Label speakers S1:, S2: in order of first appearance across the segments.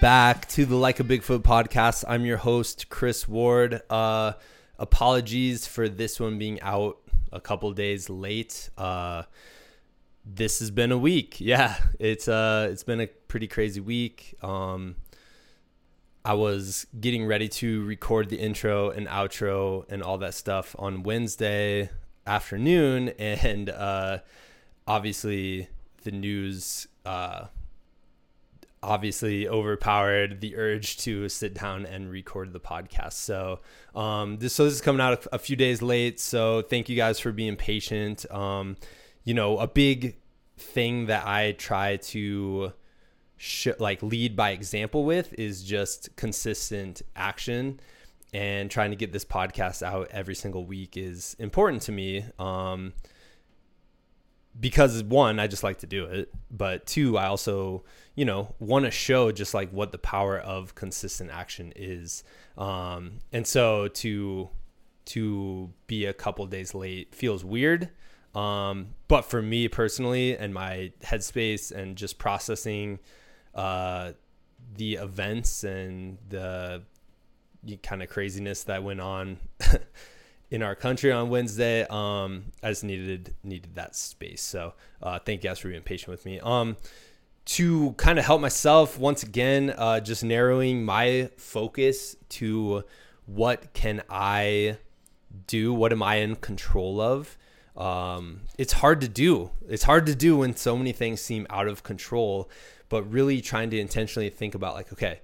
S1: Back to the Like a Bigfoot podcast. I'm your host, Chris Ward. Uh, apologies for this one being out a couple days late. Uh, this has been a week. Yeah, it's uh, it's been a pretty crazy week. Um, I was getting ready to record the intro and outro and all that stuff on Wednesday afternoon, and uh, obviously the news uh, obviously overpowered the urge to sit down and record the podcast. So um, this so this is coming out a, few days late. So thank you guys for being patient. Um, you know, a big thing that I try to sh- like lead by example with is just consistent action. And trying to get this podcast out every single week is important to me. Um, because one, I just like to do it, but two, I also, you know, want to show just like what the power of consistent action is. Um, and so to to be a couple days late feels weird. Um, but for me personally and my headspace and just processing uh, the events and the kind of craziness that went on in our country on Wednesday. Um, I just needed needed that space. So uh, thank you guys for being patient with me. Um, to kind of help myself once again, uh, just narrowing my focus to what can I do? What am I in control of? Um, it's hard to do. It's hard to do when so many things seem out of control. But really trying to intentionally think about like, okay,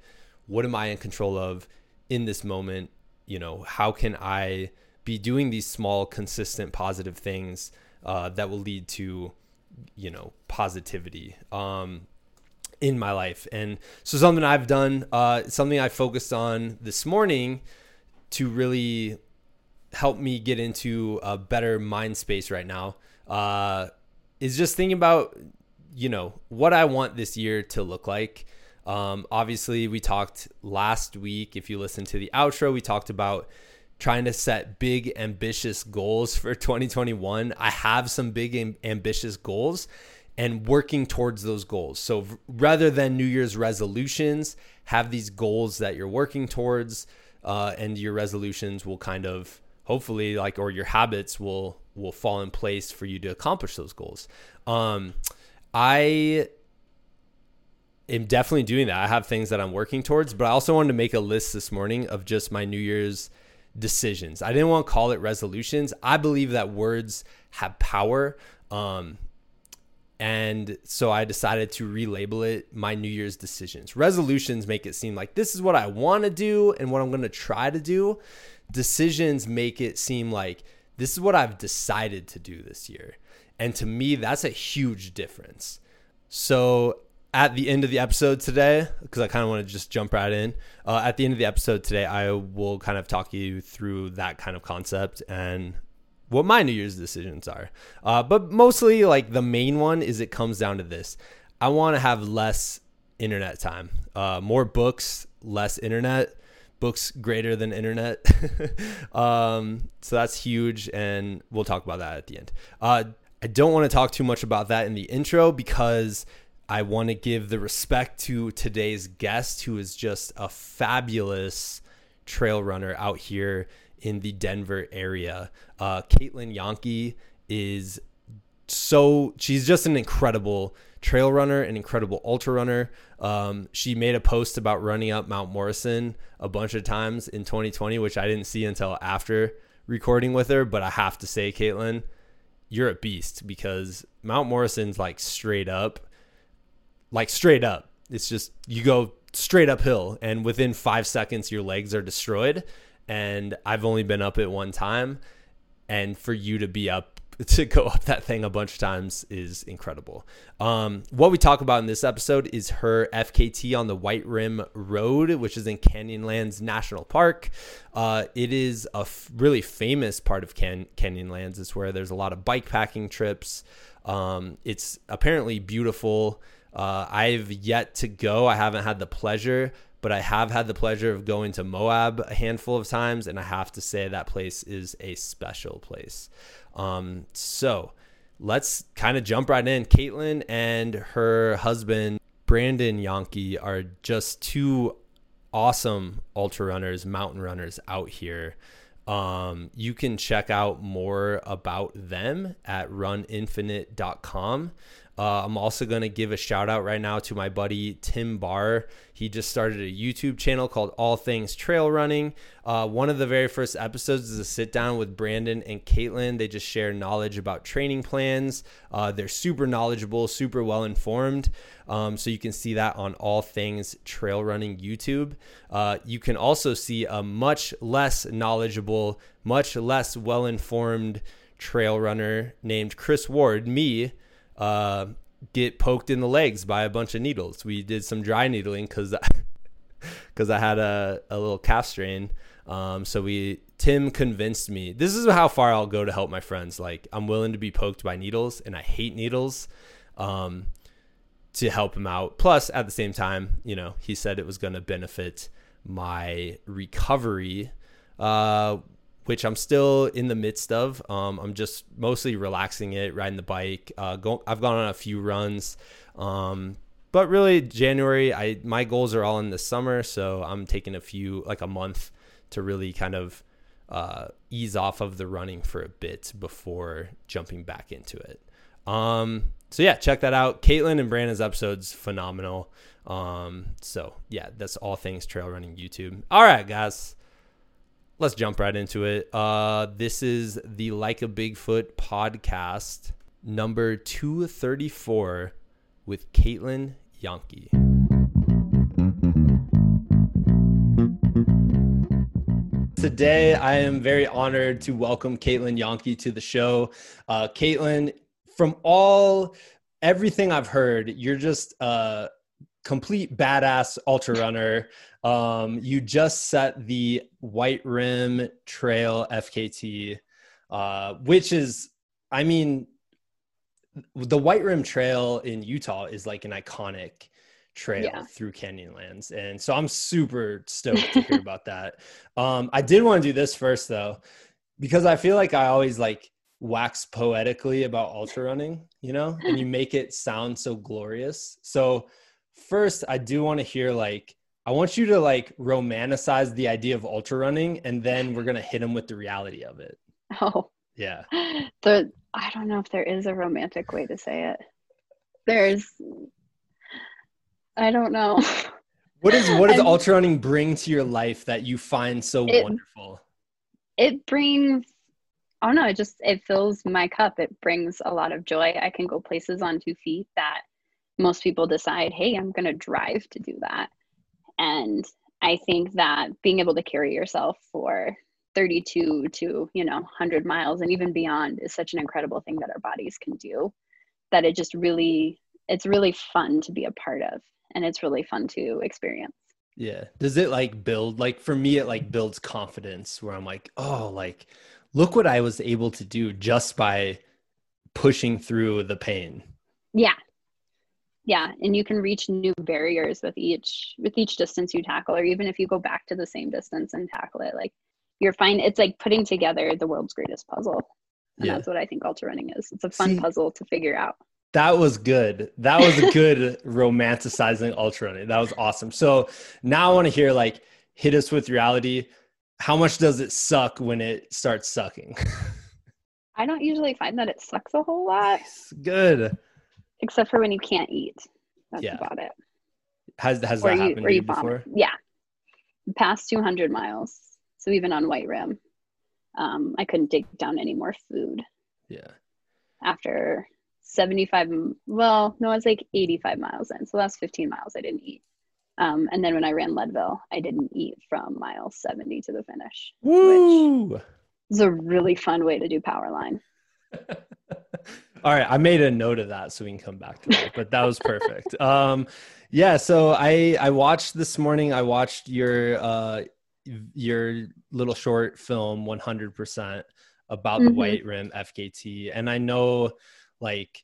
S1: what am I in control of in this moment? You know, how can I be doing these small, consistent, positive things uh, that will lead to, you know, positivity um, in my life. And so something I've done, uh, something I focused on this morning to really help me get into a better mind space right now uh, is just thinking about, you know, what I want this year to look like. Um, obviously, we talked last week. If you listen to the outro, we talked about trying to set big ambitious goals for 2021. I have some big ambitious goals and working towards those goals. So rather than New Year's resolutions, have these goals that you're working towards, uh, and your resolutions will kind of hopefully like or your habits will will fall in place for you to accomplish those goals. Um, I am definitely doing that. I have things that I'm working towards, but I also wanted to make a list this morning of just my New Year's decisions. I didn't want to call it resolutions. I believe that words have power. Um, and so I decided to relabel it my New Year's decisions. Resolutions make it seem like this is what I want to do and what I'm going to try to do. Decisions make it seem like this is what I've decided to do this year. And to me, that's a huge difference. So at the end of the episode today, because I kind of want to just jump right in. Uh, at the end of the episode today, I will kind of talk you through that kind of concept and what my New Year's decisions are. Uh, but mostly, like the main one is it comes down to this: I want to have less internet time, uh, more books, less internet. Books greater than internet. um, so that's huge, and we'll talk about that at the end. Uh, I don't want to talk too much about that in the intro because I want to give the respect to today's guest, who is just a fabulous trail runner out here in the Denver area. Uh, Caitlin Yankee is so, she's just an incredible trail runner, an incredible ultra runner. Um, she made a post about running up Mount Morrison a bunch of times in 2020, which I didn't see until after recording with her. But I have to say, Caitlin, you're a beast because Mount Morrison's like straight up like straight up. It's just you go straight uphill, and within five seconds, your legs are destroyed. And I've only been up it one time, and for you to be up to go up that thing a bunch of times is incredible. Um, what we talk about in this episode is her FKT on the White Rim Road, which is in Canyonlands National Park. Uh, it is a f- really famous part of Can- Canyonlands. It's where there's a lot of bike packing trips. Um, it's apparently beautiful. Uh, I've yet to go. I haven't had the pleasure, but I have had the pleasure of going to Moab a handful of times, and I have to say that place is a special place. Um, so let's kind of jump right in. Caitlin and her husband Brandon Yankee are just two awesome ultra runners, mountain runners out here. Um, you can check out more about them at runinfinite.com. Uh, I'm also going to give a shout out right now to my buddy Tim Barr. He just started a YouTube channel called All Things Trail Running. Uh, one of the very first episodes is a sit down with Brandon and Caitlin. They just share knowledge about training plans. Uh, they're super knowledgeable, super well informed. Um, so you can see that on All Things Trail Running YouTube. Uh, you can also see a much less knowledgeable, much less well informed trail runner named Chris Ward, me uh, get poked in the legs by a bunch of needles. We did some dry needling because because I had a, a little calf strain. Um, so we Tim convinced me. This is how far I'll go to help my friends. Like I'm willing to be poked by needles, and I hate needles. Um, to help him out. Plus, at the same time, you know, he said it was going to benefit my recovery. Uh, which I'm still in the midst of. Um, I'm just mostly relaxing it, riding the bike. Uh, go, I've gone on a few runs, um, but really January, I my goals are all in the summer, so I'm taking a few like a month to really kind of uh, ease off of the running for a bit before jumping back into it. Um, so yeah, check that out. Caitlin and Brandon's episodes phenomenal. Um, so yeah, that's all things trail running YouTube. All right, guys let's jump right into it. Uh, this is the Like a Bigfoot podcast, number 234 with Caitlin Yankee. Today, I am very honored to welcome Caitlin Yankee to the show. Uh, Caitlin, from all everything I've heard, you're just a complete badass ultra runner. Um, you just set the White Rim Trail FKT, uh, which is, I mean, the White Rim Trail in Utah is like an iconic trail yeah. through Canyonlands. And so I'm super stoked to hear about that. Um, I did want to do this first though, because I feel like I always like wax poetically about ultra running, you know, and you make it sound so glorious. So first I do want to hear like I want you to like romanticize the idea of ultra running and then we're going to hit them with the reality of it.
S2: Oh.
S1: Yeah.
S2: The I don't know if there is a romantic way to say it. There's I don't know.
S1: What is what does ultra running bring to your life that you find so it, wonderful?
S2: It brings I don't know, it just it fills my cup. It brings a lot of joy. I can go places on two feet that most people decide, hey, I'm gonna drive to do that and i think that being able to carry yourself for 32 to you know 100 miles and even beyond is such an incredible thing that our bodies can do that it just really it's really fun to be a part of and it's really fun to experience.
S1: Yeah. Does it like build like for me it like builds confidence where i'm like oh like look what i was able to do just by pushing through the pain.
S2: Yeah yeah and you can reach new barriers with each with each distance you tackle or even if you go back to the same distance and tackle it like you're fine. It's like putting together the world's greatest puzzle. And yeah. that's what i think ultra running is. It's a fun See, puzzle to figure out.
S1: that was good. That was a good romanticizing ultra running. That was awesome. So now i want to hear like hit us with reality. How much does it suck when it starts sucking?
S2: I don't usually find that it sucks a whole lot.
S1: Nice. good
S2: except for when you can't eat. That's yeah. about it.
S1: Has has that you, happened to you before?
S2: Yeah, past 200 miles. So even on White Rim, um, I couldn't dig down any more food.
S1: Yeah.
S2: After 75, well, no, it's like 85 miles in. So that's 15 miles I didn't eat. Um, and then when I ran Leadville, I didn't eat from mile 70 to the finish.
S1: Woo!
S2: Which is a really fun way to do power line.
S1: All right, I made a note of that so we can come back to that. But that was perfect. um, yeah, so I I watched this morning. I watched your uh your little short film 100% about mm-hmm. the White Rim FKT, and I know like.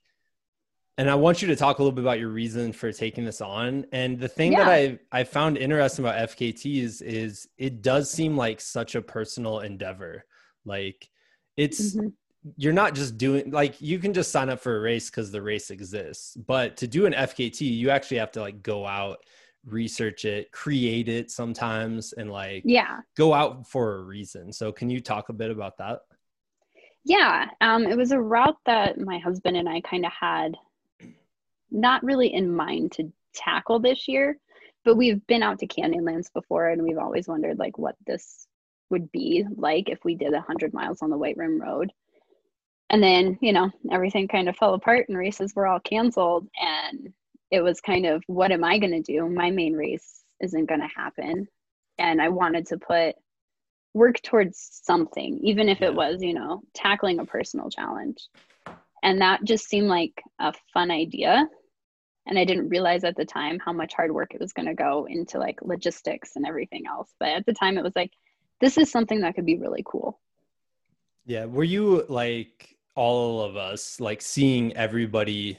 S1: And I want you to talk a little bit about your reason for taking this on. And the thing yeah. that I I found interesting about FKT is is it does seem like such a personal endeavor. Like it's mm-hmm you're not just doing like you can just sign up for a race because the race exists but to do an fkt you actually have to like go out research it create it sometimes and like
S2: yeah.
S1: go out for a reason. So can you talk a bit about that?
S2: Yeah um, it was a route that my husband and i kind of had not really in mind to tackle this year but we've been out to canyonlands before and we've always wondered like what this would be like if we did 100 miles on the white rim road and then you know everything kind of fell apart and races were all canceled. And it was kind of what am i going to do? My main race isn't going to happen. And i wanted to put work towards something even if it was you know tackling a personal challenge. And that just seemed like a fun idea. And i didn't realize at the time how much hard work it was going to go into like logistics and everything else. But at the time it was like this is something that could be really cool.
S1: Yeah were you like all of us like seeing everybody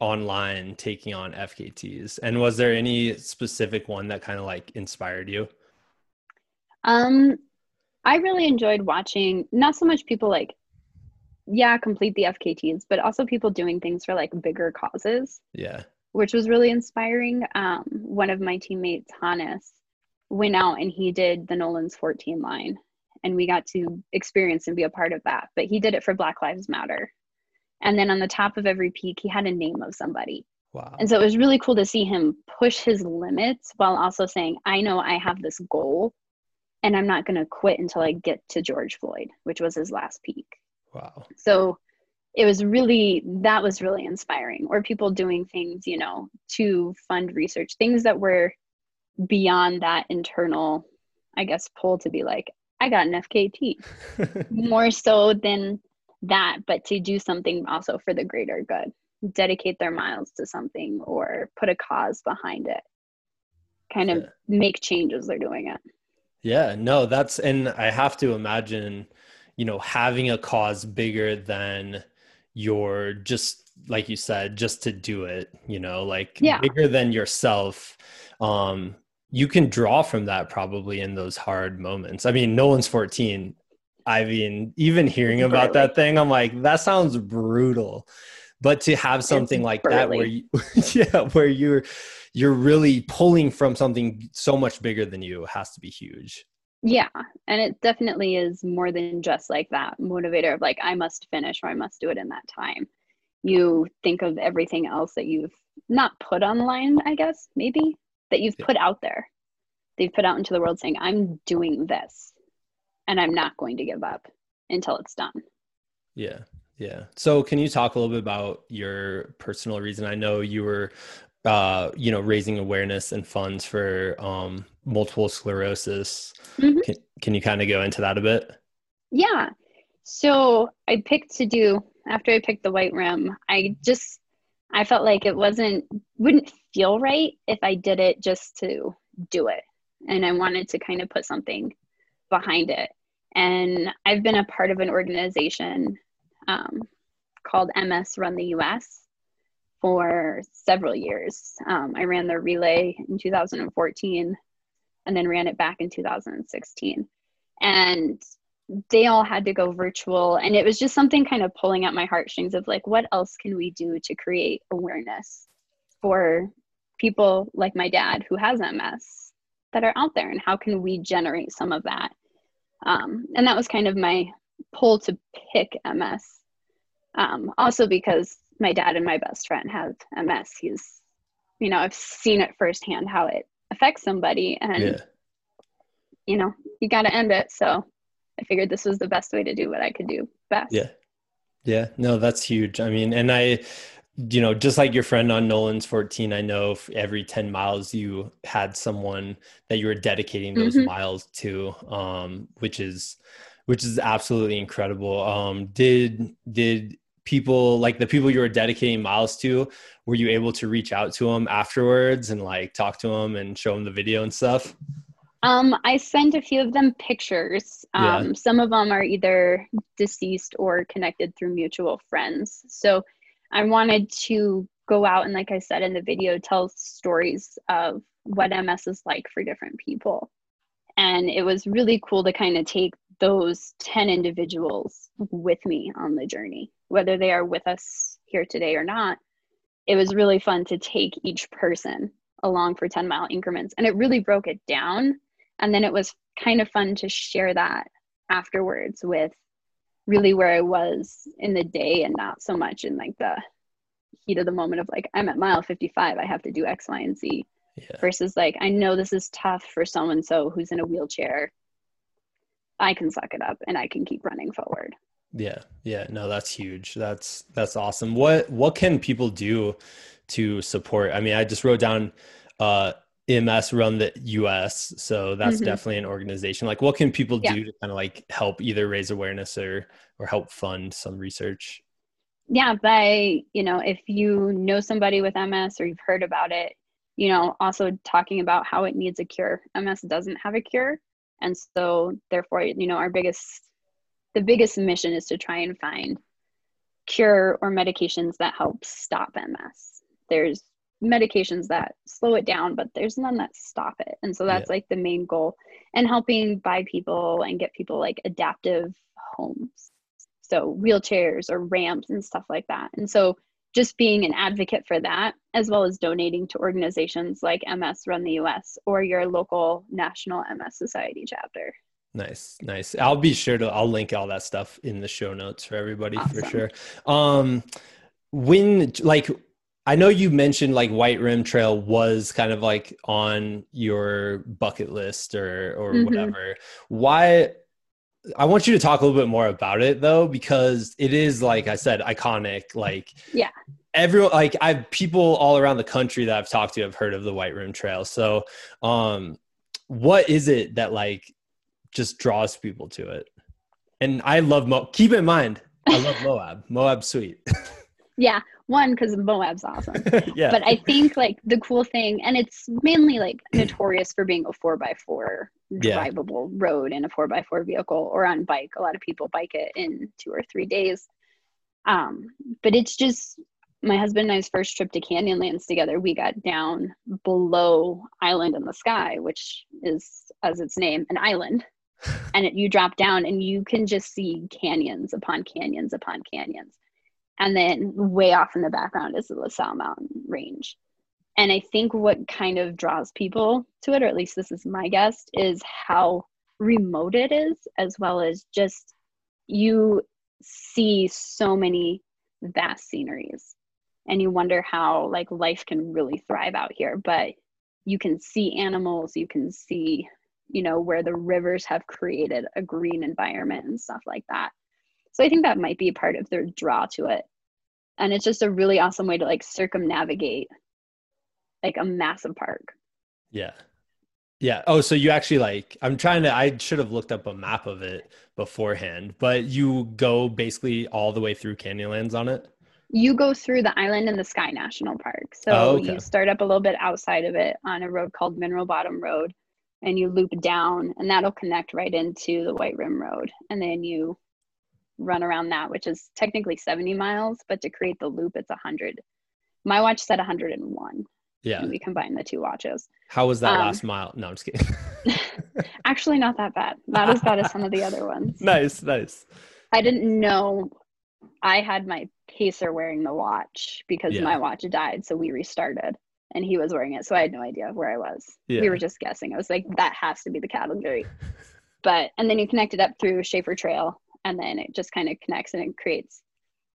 S1: online taking on FKTs? And was there any specific one that kind of like inspired you?
S2: Um, I really enjoyed watching not so much people like, yeah, complete the FKTs, but also people doing things for like bigger causes.
S1: Yeah.
S2: Which was really inspiring. Um, one of my teammates, Hannes, went out and he did the Nolan's 14 line and we got to experience and be a part of that. But he did it for Black Lives Matter. And then on the top of every peak, he had a name of somebody.
S1: Wow.
S2: And so it was really cool to see him push his limits while also saying, I know I have this goal and I'm not going to quit until I get to George Floyd, which was his last peak.
S1: Wow.
S2: So it was really, that was really inspiring. Or people doing things, you know, to fund research, things that were beyond that internal, I guess, pull to be like, I got an FKT more so than that, but to do something also for the greater good, dedicate their miles to something or put a cause behind it, kind of yeah. make changes they're doing it.
S1: Yeah, no, that's, and I have to imagine, you know, having a cause bigger than your just, like you said, just to do it, you know, like yeah. bigger than yourself. Um, you can draw from that probably in those hard moments. I mean, Nolan's 14. I mean, even hearing about that thing, I'm like, that sounds brutal. But to have something it's like that where you yeah, where you're you're really pulling from something so much bigger than you has to be huge.
S2: Yeah. And it definitely is more than just like that motivator of like, I must finish or I must do it in that time. You think of everything else that you've not put on the line, I guess, maybe that you've put out there. They've put out into the world saying, I'm doing this and I'm not going to give up until it's done.
S1: Yeah. Yeah. So can you talk a little bit about your personal reason? I know you were uh, you know, raising awareness and funds for um multiple sclerosis. Mm-hmm. Can, can you kind of go into that a bit?
S2: Yeah. So I picked to do after I picked the white rim, I just I felt like it wasn't wouldn't feel right if I did it just to do it. And I wanted to kind of put something behind it. And I've been a part of an organization um, called MS Run the US for several years. Um, I ran the relay in 2014 and then ran it back in 2016. And they all had to go virtual and it was just something kind of pulling at my heartstrings of like what else can we do to create awareness for people like my dad who has ms that are out there and how can we generate some of that um, and that was kind of my pull to pick ms um, also because my dad and my best friend have ms he's you know i've seen it firsthand how it affects somebody and yeah. you know you got to end it so I figured this was the best way to do what I could do best.
S1: Yeah. Yeah. No, that's huge. I mean, and I, you know, just like your friend on Nolan's 14, I know every 10 miles you had someone that you were dedicating those mm-hmm. miles to, um, which is, which is absolutely incredible. Um, did, did people like the people you were dedicating miles to, were you able to reach out to them afterwards and like talk to them and show them the video and stuff?
S2: Um, I sent a few of them pictures. Um, yeah. Some of them are either deceased or connected through mutual friends. So I wanted to go out and, like I said in the video, tell stories of what MS is like for different people. And it was really cool to kind of take those 10 individuals with me on the journey, whether they are with us here today or not. It was really fun to take each person along for 10 mile increments and it really broke it down. And then it was kind of fun to share that afterwards with really where I was in the day and not so much in like the heat of the moment of like, I'm at mile 55, I have to do X, Y, and Z. Yeah. Versus like, I know this is tough for so and so who's in a wheelchair I can suck it up and I can keep running forward.
S1: Yeah. Yeah. No, that's huge. That's that's awesome. What what can people do to support? I mean, I just wrote down uh MS run the US. So that's mm-hmm. definitely an organization. Like what can people yeah. do to kind of like help either raise awareness or or help fund some research?
S2: Yeah, by, you know, if you know somebody with MS or you've heard about it, you know, also talking about how it needs a cure. MS doesn't have a cure and so therefore you know our biggest the biggest mission is to try and find cure or medications that help stop ms there's medications that slow it down but there's none that stop it and so that's yeah. like the main goal and helping buy people and get people like adaptive homes so wheelchairs or ramps and stuff like that and so just being an advocate for that, as well as donating to organizations like MS Run the US or your local National MS Society chapter.
S1: Nice, nice. I'll be sure to I'll link all that stuff in the show notes for everybody awesome. for sure. Um when like I know you mentioned like White Rim Trail was kind of like on your bucket list or or mm-hmm. whatever. Why I want you to talk a little bit more about it though, because it is like I said, iconic. Like,
S2: yeah,
S1: everyone, like I've people all around the country that I've talked to have heard of the White Rim Trail. So, um, what is it that like just draws people to it? And I love Mo. Keep in mind, I love Moab. Moab sweet.
S2: yeah, one because Moab's awesome. yeah. But I think like the cool thing, and it's mainly like notorious for being a four by four drivable yeah. road in a four by four vehicle or on bike. A lot of people bike it in two or three days. Um, but it's just my husband and I's first trip to Canyonlands together. We got down below Island in the Sky, which is, as its name, an island. and it, you drop down and you can just see canyons upon canyons upon canyons and then way off in the background is the La Sal Mountain Range. And I think what kind of draws people to it, or at least this is my guess, is how remote it is, as well as just you see so many vast sceneries. And you wonder how like life can really thrive out here. But you can see animals you can see you know where the rivers have created a green environment and stuff like that so i think that might be part of their draw to it. And it's just a really awesome way to like circumnavigate like a massive park.
S1: Yeah. Yeah. Oh so you actually like i'm trying to i should have looked up a map of it beforehand but you go basically all the way through canyonlands on it?
S2: You go through the island in the sky national park. So oh, okay. you start up a little bit outside of it on a road called mineral bottom road and you loop down and that'll connect right into the white rim road and then you run around that, which is technically 70 miles, but to create the loop, it's 100. My watch said 101.
S1: Yeah.
S2: we combined the two watches.
S1: How was that um, last mile? No, I'm just kidding.
S2: actually, not that bad. Not as bad as some of the other ones.
S1: Nice, nice.
S2: I didn't know I had my pacer wearing the watch because yeah. my watch died. So we restarted and he was wearing it. So I had no idea where I was. Yeah. We were just guessing. I was like, that has to be the category. But, and then you connected up through Shafer Trail and then it just kind of connects and it creates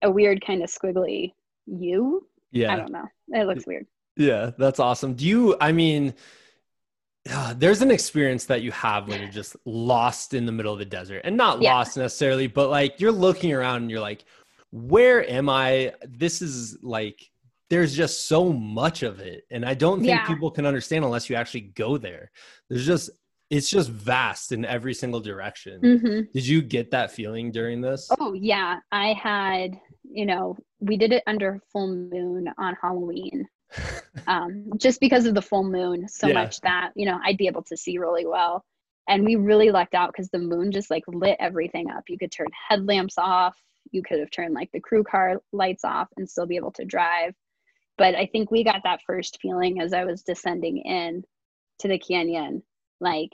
S2: a weird kind of squiggly U. Yeah. I don't know. It looks weird.
S1: Yeah, that's awesome. Do you, I mean, uh, there's an experience that you have when you're just lost in the middle of the desert and not yeah. lost necessarily, but like you're looking around and you're like, where am I? This is like, there's just so much of it. And I don't think yeah. people can understand unless you actually go there. There's just it's just vast in every single direction. Mm-hmm. Did you get that feeling during this?
S2: Oh, yeah. I had, you know, we did it under full moon on Halloween. um, just because of the full moon so yeah. much that, you know, I'd be able to see really well. And we really lucked out because the moon just like lit everything up. You could turn headlamps off, you could have turned like the crew car lights off and still be able to drive. But I think we got that first feeling as I was descending in to the canyon like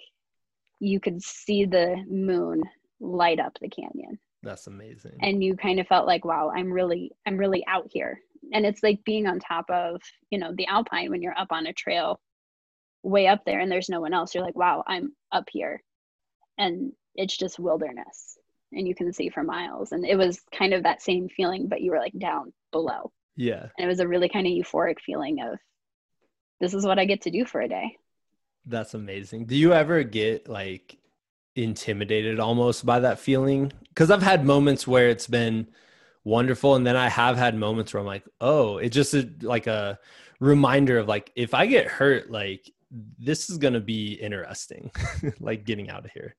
S2: you could see the moon light up the canyon.
S1: That's amazing.
S2: And you kind of felt like, wow, I'm really, I'm really out here. And it's like being on top of, you know, the alpine when you're up on a trail way up there and there's no one else. You're like, wow, I'm up here. And it's just wilderness and you can see for miles. And it was kind of that same feeling, but you were like down below.
S1: Yeah.
S2: And it was a really kind of euphoric feeling of this is what I get to do for a day.
S1: That's amazing. Do you ever get like intimidated almost by that feeling? Because I've had moments where it's been wonderful, and then I have had moments where I'm like, oh, it's just a, like a reminder of like, if I get hurt, like this is gonna be interesting, like getting out of here.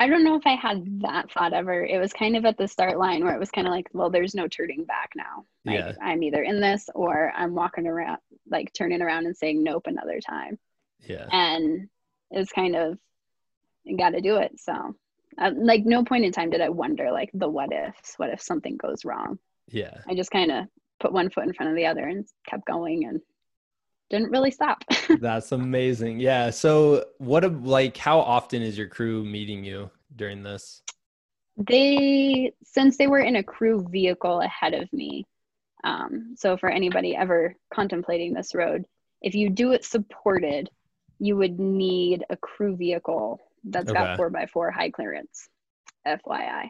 S2: I don't know if I had that thought ever. It was kind of at the start line where it was kind of like, well, there's no turning back now. Like,
S1: Yeah.
S2: I'm either in this or I'm walking around, like turning around and saying nope another time.
S1: Yeah.
S2: And it was kind of, got to do it. So, uh, like, no point in time did I wonder, like, the what ifs. What if something goes wrong?
S1: Yeah.
S2: I just kind of put one foot in front of the other and kept going and didn't really stop.
S1: That's amazing. Yeah. So what a, like how often is your crew meeting you during this?
S2: they since they were in a crew vehicle ahead of me um, so for anybody ever contemplating this road if you do it supported you would need a crew vehicle that's
S1: Okay.
S2: got four by four high clearance fyi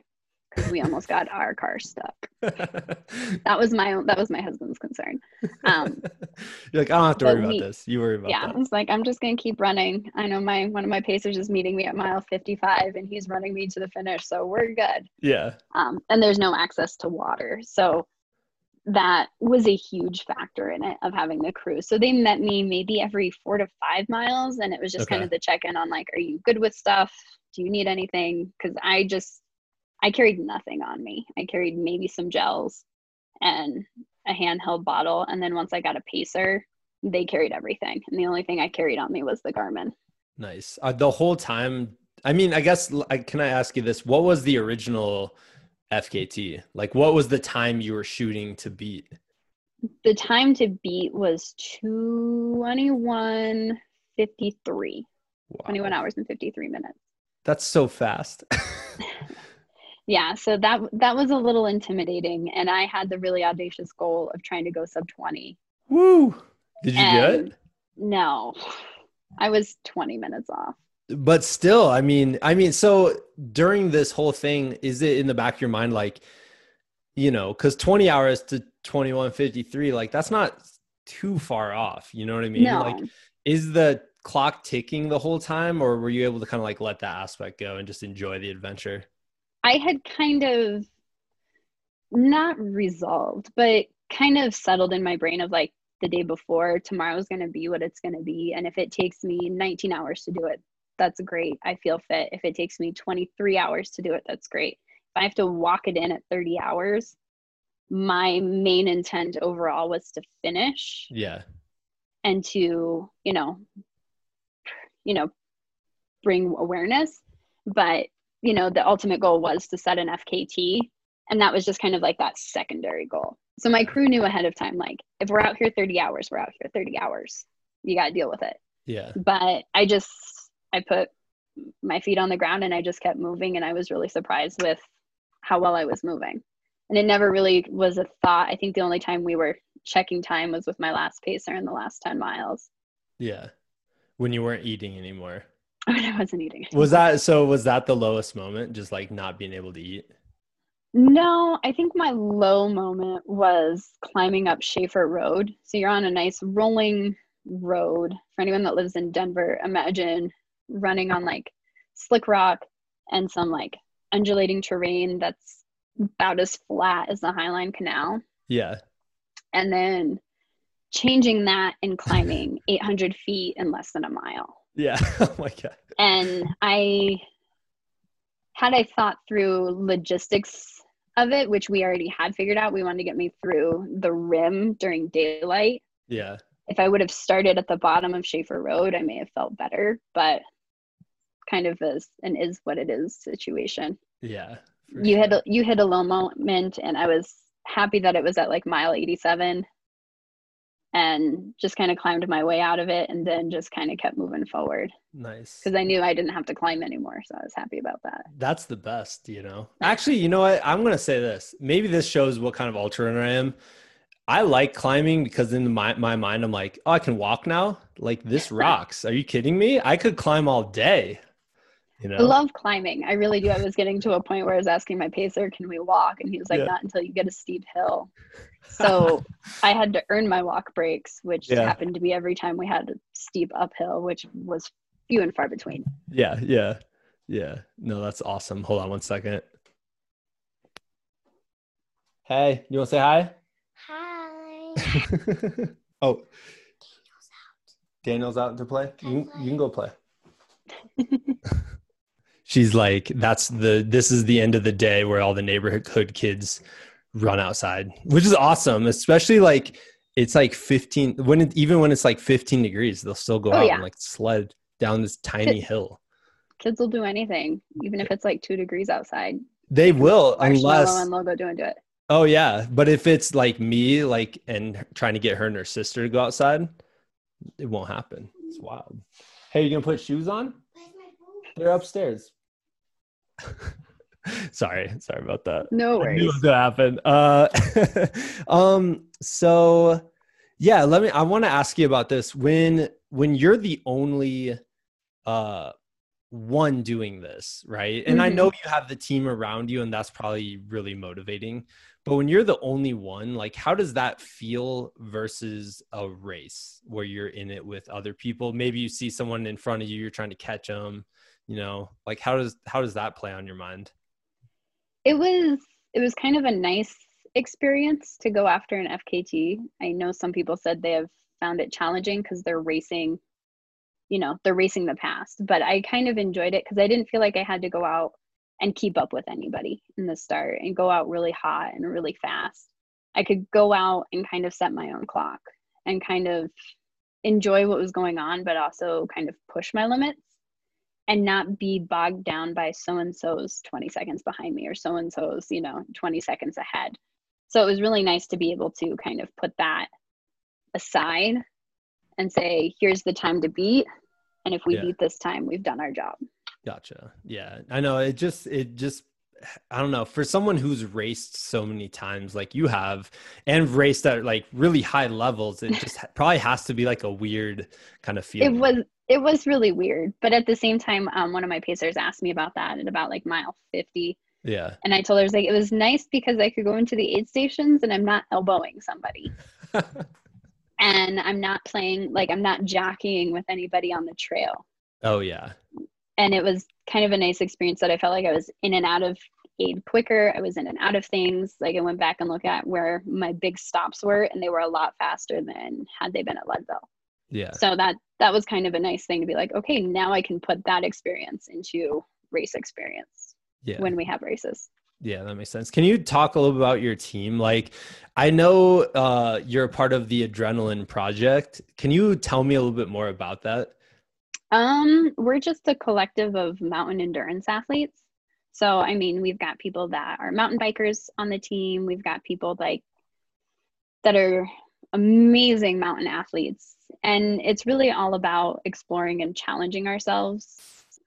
S2: because we almost got our car stuck that was my that was my husband's concern um,
S1: You're like, I don't have to worry about
S2: we-
S1: this. You worry about it
S2: yeah,
S1: that.
S2: I was like, I'm just gonna keep running. I know my one of my pacers is meeting me at mile 55, and he's running me to the finish, so we're good.
S1: Yeah.
S2: Um, and there's no access to water, so that was a huge factor in it of having the crew. So they met me maybe every four to five miles, and it was just kind of the check in on like, are you good with stuff? Do you need anything? Because I just I carried nothing on me. I carried maybe some gels and a handheld bottle, and then once I got a pacer, they carried everything, and the only thing I carried on me was the Garmin.
S1: Nice. Uh, the whole time, I mean, I guess, I- can I ask you this? What was the original FKT? Like, what was the time you were shooting to beat?
S2: The time to beat was 21 53,
S1: Wow.
S2: 21 hours and 53 minutes.
S1: That's so fast.
S2: Yeah, so that that was a little intimidating, and I had the really audacious goal of trying to go sub 20.
S1: Woo. Did you
S2: And-
S1: it?
S2: No, I was 20 minutes off.
S1: But still, I mean, I mean, so during this whole thing, is it in the back of your mind, like, you know, because 20 hours to 2153, like, that's not too far off. You know what I mean?
S2: no,
S1: Like, is the clock ticking the whole time, or were you able to kind of like let that aspect go and just enjoy the adventure?
S2: I had kind of not resolved, but kind of settled in my brain of like the day before, tomorrow's going to be what it's going to be. And if it takes me 19 hours to do it, that's great. I feel fit. If it takes me 23 hours to do it, that's great. If I have to walk it in at 30 hours, my main intent overall was to finish
S1: Yeah.
S2: and to, you know, you know, bring awareness. But, you know, the ultimate goal was to set an FKT. And that was just kind of like that secondary goal. So my crew knew ahead of time, like, if we're out here 30 hours, we're out here 30 hours. You got to deal with it.
S1: Yeah.
S2: But I just, I put my feet on the ground and I just kept moving. And I was really surprised with how well I was moving. And it never really was a thought. I think the only time we were checking time was with my last pacer in the last 10 miles
S1: Yeah. When you weren't eating anymore.
S2: when I wasn't eating.
S1: Was that so? Was that the lowest moment? Just like not being able to eat?
S2: No, I think my low moment was climbing up Shafer Road. So you're on a nice rolling road. For anyone that lives in Denver, imagine running on like slick rock and some like undulating terrain that's about as flat as the Highline Canal.
S1: Yeah.
S2: And then changing that and climbing 800 feet in less than a mile.
S1: Yeah. oh my God.
S2: and I had I thought through logistics of it, which we already had figured out, we wanted to get me through the rim during daylight.
S1: Yeah.
S2: If I would have started at the bottom of Shafer Road, I may have felt better, but kind of as an is what it is situation.
S1: Yeah.
S2: You had
S1: sure.
S2: a, you hit a low moment, and I was happy that it was at like mile 87. and just kind of climbed my way out of it and then just kind of kept moving forward
S1: Nice.
S2: because I knew I didn't have to climb anymore. So I was happy about that.
S1: That's the best, you know. Actually, you know what? I'm gonna say this. Maybe this shows what kind of ultra runner I am. I like climbing because in my my mind, I'm like, oh, I can walk now. Like this rocks. Are you kidding me? I could climb all day. You know.
S2: I love climbing. I really do. I was getting to a point where I was asking my pacer, can we walk? And he was like,
S1: Yeah.
S2: not until you get a steep hill. So I had to earn my walk breaks, which
S1: Yeah.
S2: happened to be every time we had a steep uphill, which was few and far between.
S1: yeah, yeah, yeah. No, that's awesome. Hold on one second. Hey, you want to say hi?
S3: Hi.
S1: oh, Daniel's out to play. You, you can go play. She's like, that's the this is the end of the day where all the neighborhood kids run outside, which is awesome. Especially like it's like 15 when it even when it's like 15 degrees, they'll still go
S2: Oh,
S1: out
S2: yeah.
S1: and like sled down this tiny hill.
S2: Kids will do anything, even if it's like two degrees outside.
S1: They will
S2: Marshmallow
S1: unless
S2: and they'll go do and do it.
S1: Oh yeah, but if it's like me, like and trying to get her and her sister to go outside, it won't happen. It's wild. Hey, you gonna put shoes on? They're upstairs. sorry, sorry about that.
S2: No
S1: I knew it
S2: worries.
S1: was gonna happen. Uh, um. So, yeah, let me. I want to ask you about this. When when you're the only, uh, one doing this, right? And I
S2: Mhm.
S1: know you have the team around you, and that's probably really motivating. But when you're the only one, like, how does that feel versus a race where you're in it with other people? Maybe you see someone in front of you, you're trying to catch them. You know, like how does how does that play on your mind?
S2: It was it was kind of a nice experience to go after an FKT. I know some people said they have found it challenging because they're racing, you know, they're racing the past. But I kind of enjoyed it because I didn't feel like I had to go out and keep up with anybody in the start and go out really hot and really fast. I could go out and kind of set my own clock and kind of enjoy what was going on, but also kind of push my limits and not be bogged down by so and so's 20 seconds behind me or so and so's, you know, 20 seconds ahead. So it was really nice to be able to kind of put that aside and say, here's the time to beat. And if we
S1: Yeah.
S2: beat this time, we've done our job.
S1: Gotcha. Yeah, I know. It just, it just, I don't know. For someone who's raced so many times, like you have, and raced at like really high levels, it just probably has to be like a weird kind of feeling.
S2: It was it was really weird. But at the same time, um, one of my pacers asked me about that at about like mile 50.
S1: Yeah.
S2: And I told her, I was like, it was nice because I could go into the aid stations and I'm not elbowing somebody. and I'm not playing like I'm not jockeying with anybody on the trail.
S1: oh yeah.
S2: And it was kind of a nice experience that I felt like I was in and out of aid quicker. I was in and out of things. Like I went back and looked at where my big stops were and they were a lot faster than had they been at Leadville.
S1: Yeah.
S2: So that that was kind of a nice thing to be like, okay, now I can put that experience into race experience
S1: Yeah.
S2: when we have races.
S1: Yeah, that makes sense. Can you talk a little bit about your team? Like, I know uh, you're a part of the Adrenaline Project. Can you tell me a little bit more about that?
S2: Um, we're just a collective of mountain endurance athletes. So, I mean, we've got people that are mountain bikers on the team. We've got people like that are amazing mountain athletes. And it's really all about exploring and challenging ourselves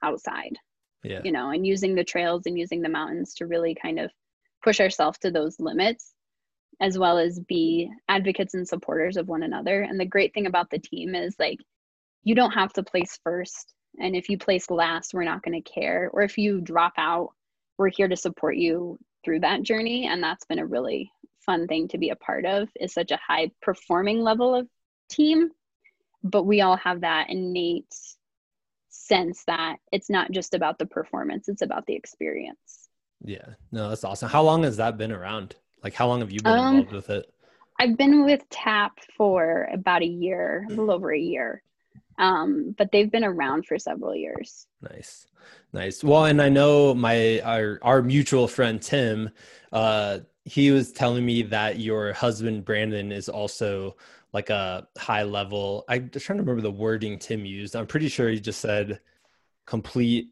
S2: outside,
S1: Yeah.
S2: you know, and using the trails and using the mountains to really kind of push ourselves to those limits, as well as be advocates and supporters of one another. And the great thing about the team is like, you don't have to place first. And if you place last, we're not going to care. Or if you drop out, we're here to support you through that journey. And that's been a really fun thing to be a part of is such a high performing level of team. But we all have that innate sense that it's not just about the performance, it's about the experience.
S1: Yeah. No, that's awesome. How long has that been around? Like, how long have you been
S2: Um,
S1: involved with it?
S2: I've been with TAP for about a year, a little over a year. Um, but they've been around for several years.
S1: Nice, nice. Well, and I know my our our mutual friend Tim. Uh, he was telling me that your husband Brandon is also like a high level. I'm just trying to remember the wording Tim used. I'm pretty sure he just said complete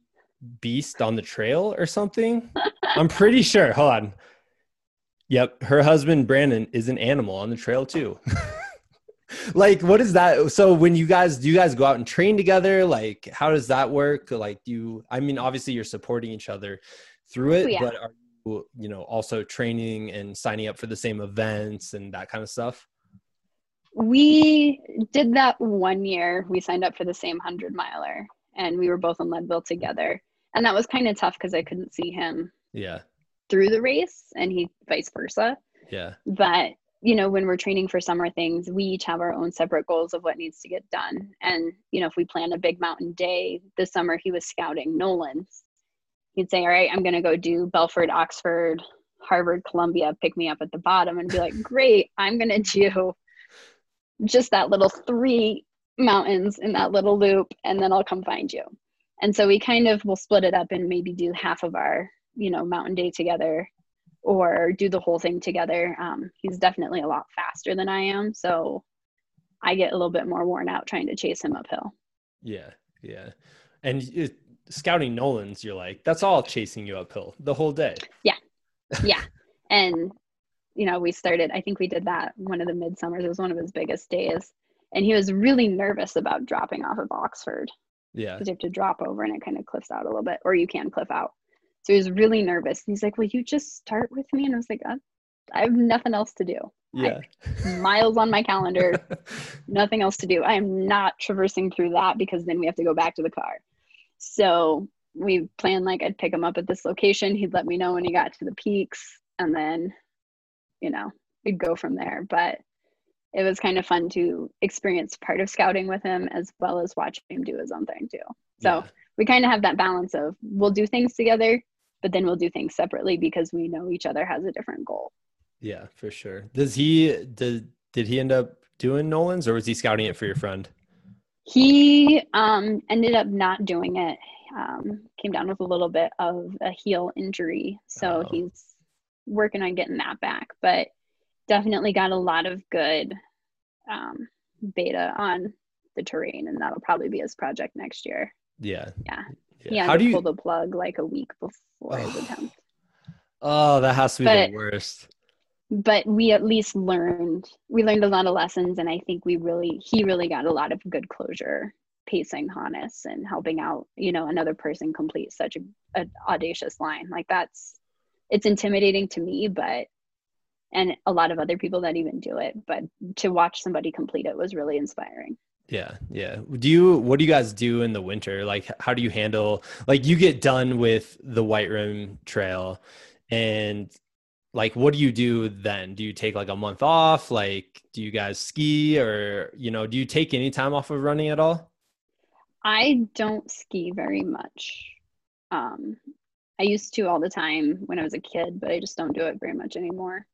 S1: beast on the trail or something. I'm pretty sure. Hold on. Yep, her husband Brandon is an animal on the trail too. like what is that so when you guys do you guys go out and train together? Like how does that work? Like do you i mean obviously you're supporting each other through it oh, yeah. but are you you know also training and signing up for the same events and that kind of stuff?
S2: We did that one year. We signed up for the same 100 miler and we were both in leadville together. And that was kind of tough because i couldn't see him
S1: yeah.
S2: through the race and he vice versa.
S1: Yeah.
S2: But you know, when we're training for summer things, we each have our own separate goals of what needs to get done. And, you know, if we plan a big mountain day this summer, he was scouting Nolan's. He'd say, All right, I'm going to go do belford Oxford, Harvard, Columbia, pick me up at the bottom and be like, Great, I'm going to do just that little three mountains in that little loop, and then I'll come find you. And so we kind of will split it up and maybe do half of our, you know, mountain day together or do the whole thing together. Um, he's definitely a lot faster than I am, so I get a little bit more worn out trying to chase him uphill.
S1: Yeah, yeah, and it, scouting Nolan's, you're like that's all chasing you uphill the whole day.
S2: Yeah, yeah, and you know we started. I think we did that one of the midsummers. It was one of his biggest days, and he was really nervous about dropping off of Oxford.
S1: Yeah,
S2: because you have to drop over and it kind of cliffs out a little bit, or you can cliff out. So he was really nervous. He's like, Will you just start with me? And I was like, uh, I have nothing else to do.
S1: Yeah.
S2: miles on my calendar, nothing else to do. I am not traversing through that because then we have to go back to the car. So we planned like I'd pick him up at this location. He'd let me know when he got to the peaks and then, you know, we'd go from there. But it was kind of fun to experience part of scouting with him as well as watch him do his own thing too. So yeah. we kind of have that balance of we'll do things together, but then we'll do things separately because we know each other has a different goal.
S1: Yeah, for sure. Does he did did he end up doing Nolan's or was he scouting it for your friend?
S2: He um, ended up not doing it. Um, came down with a little bit of a heel injury, so oh. he's working on getting that back. But definitely got a lot of good um, beta on the terrain, and that'll probably be his project next year.
S1: Yeah.
S2: Yeah. Yeah. Had How do you... pull the plug like a week before for his attempt.
S1: Oh, that has to be but, the worst.
S2: But we at least learned we learned a lot of lessons and I think we really he really got a lot of good closure pacing Hannes and helping out, you know, another person complete such a, a audacious line. Like that's it's intimidating to me, but and a lot of other people that even do it, but to watch somebody complete it was really inspiring.
S1: Yeah, yeah. Do you what do you guys do in the winter? Like how do you handle like you get done with the White Rim Trail and like what do you do then? Do you take like a month off? Like do you guys ski or you know, do you take any time off of running at all?
S2: I don't ski very much. Um I used to all the time when I was a kid, but I just don't do it very much anymore.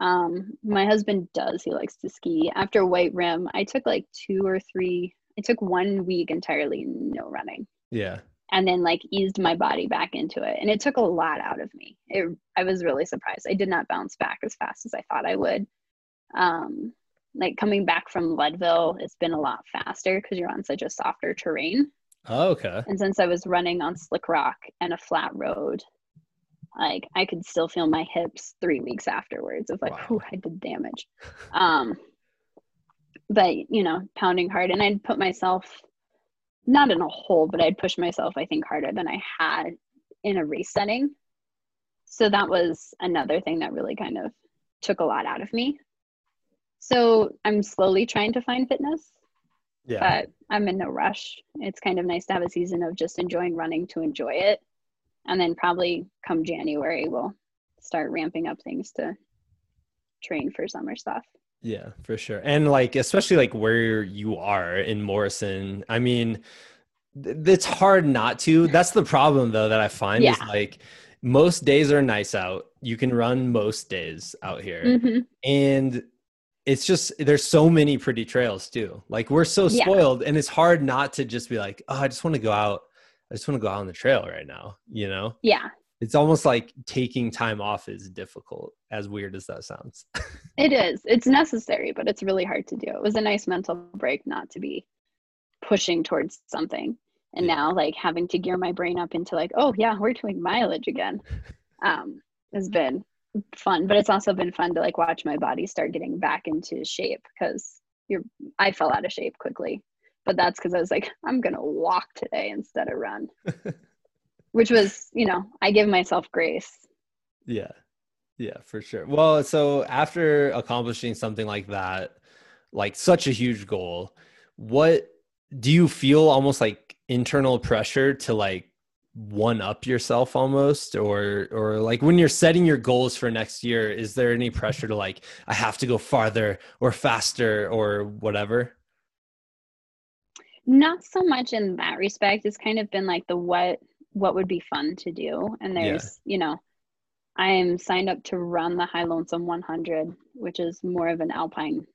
S2: Um, my husband does. He likes to ski. After White Rim, I took like two or three. I took one week entirely no running.
S1: Yeah.
S2: And then like eased my body back into it, and it took a lot out of me. It, I was really surprised. I did not bounce back as fast as I thought I would. Um, like coming back from Leadville, it's been a lot faster because you're on such a softer terrain.
S1: Oh, okay.
S2: And since I was running on slick rock and a flat road, like I could still feel my hips three weeks afterwards of like, wow. I did damage. Um, but you know, pounding hard, and I'd put myself not in a hole, but I'd push myself, I think, harder than I had in a race setting. So that was another thing that really kind of took a lot out of me. So I'm slowly trying to find fitness.
S1: Yeah.
S2: But I'm in no rush. It's kind of nice to have a season of just enjoying running to enjoy it and then probably come January we'll start ramping up things to train for summer stuff.
S1: Yeah, for sure. And like especially like where you are in Morrison, I mean it's hard not to. That's the problem though that I find yeah. is like most days are nice out. You can run most days out here. Mm-hmm. And it's just there's so many pretty trails too. Like we're so spoiled yeah. and it's hard not to just be like, "Oh, I just want to go out I just want to go out on the trail right now, you know?
S2: Yeah.
S1: It's almost like taking time off is difficult, as weird as that sounds.
S2: it is. It's necessary, but it's really hard to do. It was a nice mental break not to be pushing towards something. And yeah. now like having to gear my brain up into like, oh yeah, we're doing mileage again. Um, has been fun, but it's also been fun to like watch my body start getting back into shape because you're I fell out of shape quickly. But that's because I was like, I'm gonna walk today instead of run. Which was, you know, I give myself grace.
S1: Yeah. Yeah, for sure. Well, so after accomplishing something like that, like such a huge goal, what do you feel almost like internal pressure to like one up yourself almost or or like when you're setting your goals for next year is there any pressure to like i have to go farther or faster or whatever
S2: not so much in that respect. It's kind of been like the what what would be fun to do. And there's yeah. you know i'm signed up to run the high lonesome 100 which is more of an alpine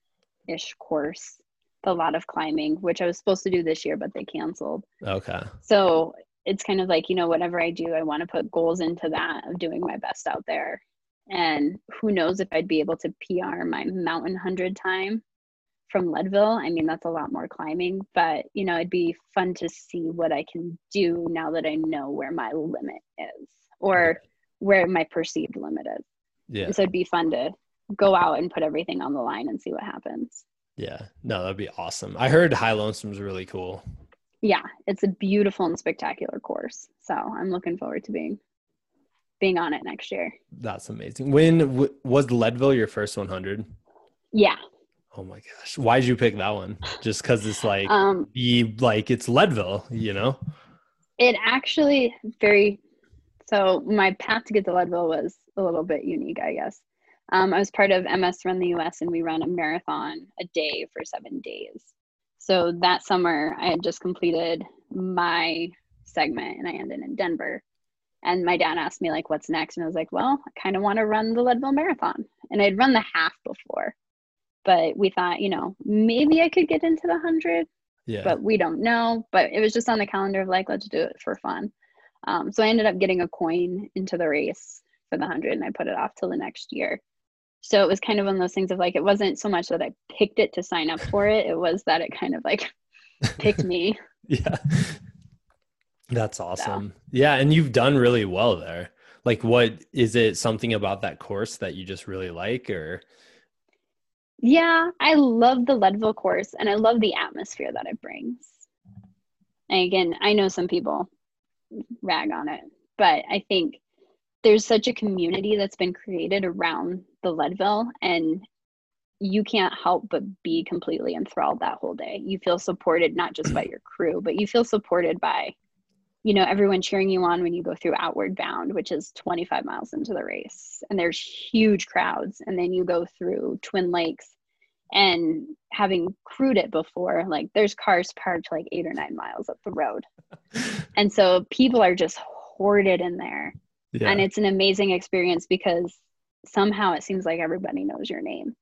S2: ish course a lot of climbing which i was supposed to do this year but they canceled.
S1: Okay.
S2: So it's kind of like you know whatever i do i want to put goals into that of doing my best out there. And who knows if i'd be able to pr my mountain 100 time from leadville i mean that's a lot more climbing but you know it'd be fun to see what i can do now that i know where my limit is or where my perceived limit is yeah so it'd be fun to go out and put everything on the line and see what happens
S1: yeah no that'd be awesome i heard high lonesome's really cool
S2: yeah, it's a beautiful and spectacular course. So I'm looking forward to being being on it next year.
S1: That's amazing. When w- was Leadville your first 100?
S2: Yeah.
S1: Oh my gosh. Why did you pick that one? Just cuz it's like um be like it's Leadville, you know?
S2: It actually very so my path to get to Leadville was a little bit unique, I guess. Um, I was part of MS Run the US and we ran a marathon a day for seven days. So that summer, I had just completed my segment and I ended in Denver. And my dad asked me, like, what's next? And I was like, well, I kind of want to run the Leadville Marathon. And I'd run the half before. But we thought, you know, maybe I could get into the 100. Yeah. But we don't know. But it was just on the calendar of like, let's do it for fun. Um, so I ended up getting a coin into the race for the 100 and I put it off till the next year. So it was kind of one of those things of like, it wasn't so much that I picked it to sign up for it, it was that it kind of like picked me.
S1: yeah. That's awesome. So. Yeah. And you've done really well there. Like, what is it something about that course that you just really like or?
S2: Yeah, I love the Leadville course and I love the atmosphere that it brings. And again, I know some people rag on it, but I think there's such a community that's been created around the Leadville and you can't help but be completely enthralled that whole day. You feel supported not just by your crew, but you feel supported by, you know, everyone cheering you on when you go through Outward Bound, which is 25 miles into the race. And there's huge crowds. And then you go through Twin Lakes and having crewed it before, like there's cars parked like eight or nine miles up the road. and so people are just hoarded in there yeah. And it's an amazing experience because somehow it seems like everybody knows your name.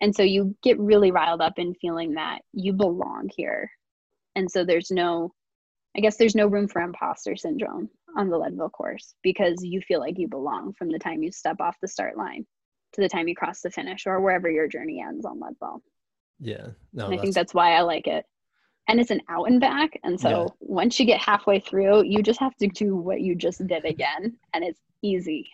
S2: And so you get really riled up in feeling that you belong here. And so there's no, I guess there's no room for imposter syndrome on the Leadville course because you feel like you belong from the time you step off the start line to the time you cross the finish or wherever your journey ends on Leadville.
S1: Yeah.
S2: No, and I think that's why I like it and it's an out and back. And so yeah. once you get halfway through, you just have to do what you just did again, and it's easy.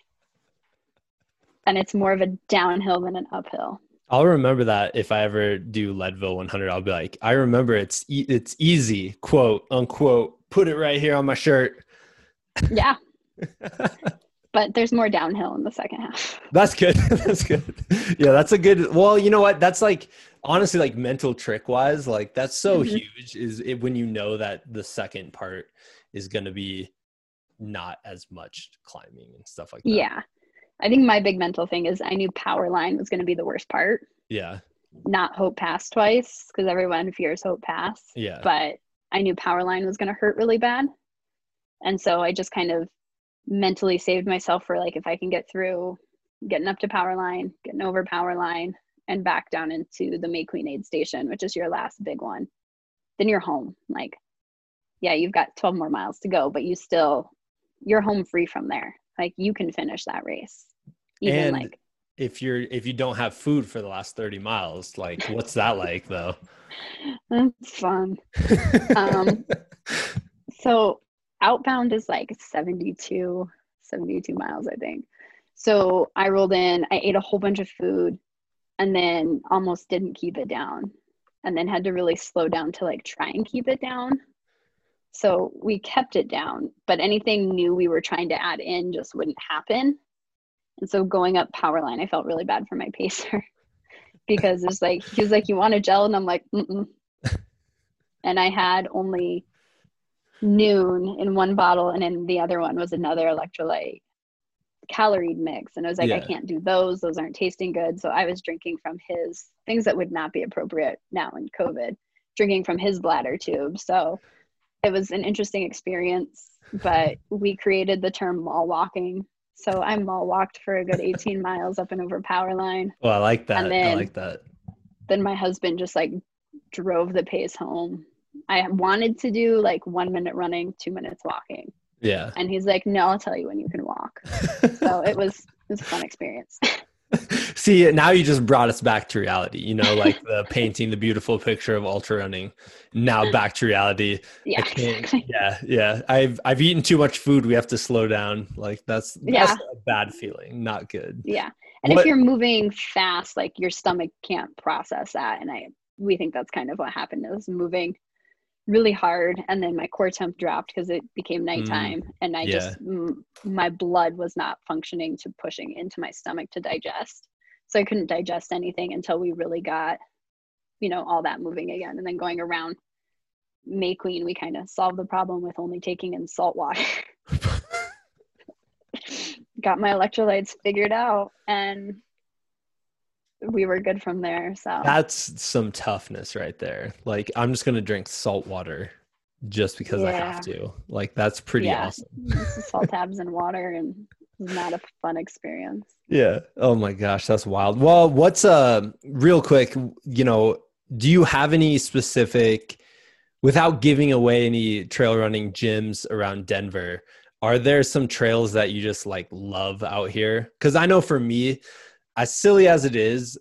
S2: And it's more of a downhill than an uphill.
S1: I'll remember that if I ever do Leadville 100, I'll be like, I remember it's e- it's easy, quote unquote. Put it right here on my shirt.
S2: Yeah. but there's more downhill in the second half.
S1: That's good. that's good. Yeah, that's a good. Well, you know what? That's like honestly like mental trick wise like that's so mm-hmm. huge is it when you know that the second part is going to be not as much climbing and stuff like that
S2: yeah i think my big mental thing is i knew power line was going to be the worst part.
S1: Yeah.
S2: Not hope pass twice because everyone fears hope pass
S1: yeah.
S2: But i knew power line was going to hurt really bad. And so i just kind of mentally saved myself for like if i can get through getting up to power line getting over power line and back down into the May Queen aid station, which is your last big one, then you're home. Like, yeah, you've got 12 more miles to go, but you still, you're home free from there. Like, you can finish that race.
S1: Even and like, if you're, if you don't have food for the last 30 miles, like, what's that like though?
S2: That's fun. um, so, outbound is like 72, 72 miles, I think. So I rolled in, I ate a whole bunch of food and then almost didn't keep it down. and then had to really slow down to like try and keep it down. So we kept it down, but anything new we were trying to add in just wouldn't happen. And so going up power line, I felt really bad for my pacer because it's like he was like, "You want a gel?" and I'm like, Mm-mm. and I had only Nuun in one bottle, and then the other one was another electrolyte calorie mix. And I was like,
S1: Yeah.
S2: I can't do those; those aren't tasting good. So I was drinking from his things that would not be appropriate now in COVID, drinking from his bladder tube. So it was an interesting experience. But we created the term mall walking. So I mall walked for a good 18 miles up and over power line
S1: Well, I like that.
S2: And
S1: I like that.
S2: then my husband just like drove the pace home. I wanted to do like one minute running, two minutes walking.
S1: Yeah.
S2: And he's like, no, I'll tell you when you can walk. So it was, it was a fun experience.
S1: See, now you just brought us back to reality. You know, like the painting the beautiful picture of ultra running. Now mm. back to reality.
S2: Yeah.
S1: Can't. Yeah, yeah. I've I've eaten too much food. We have to slow down. Like that's that's
S2: Yeah.
S1: a bad feeling. Not good.
S2: Yeah. And
S1: What-
S2: if you're moving fast, like your stomach can't process that. And I, we think that's kind of what happened. Was moving really hard. And then my core temp dropped because it became mm. nighttime. and I just, m- my blood was not functioning to pushing into my stomach to digest. So I couldn't digest anything until we really got, you know, all that moving again. And then going around May Queen, we kind of solved the problem with only taking in salt water. got my electrolytes figured out and we were good from there so
S1: That's some toughness right there. Like I'm just gonna drink salt water just because I have to. Like that's pretty
S2: Yeah.
S1: awesome.
S2: Salt tabs and water and not a fun experience
S1: Yeah. Oh my gosh, that's wild. Well, what's uh real quick, you know, do you have any specific without giving away any trail running gyms around Denver? Are there some trails that you just like love out here? Cuz I know for me, as silly as it is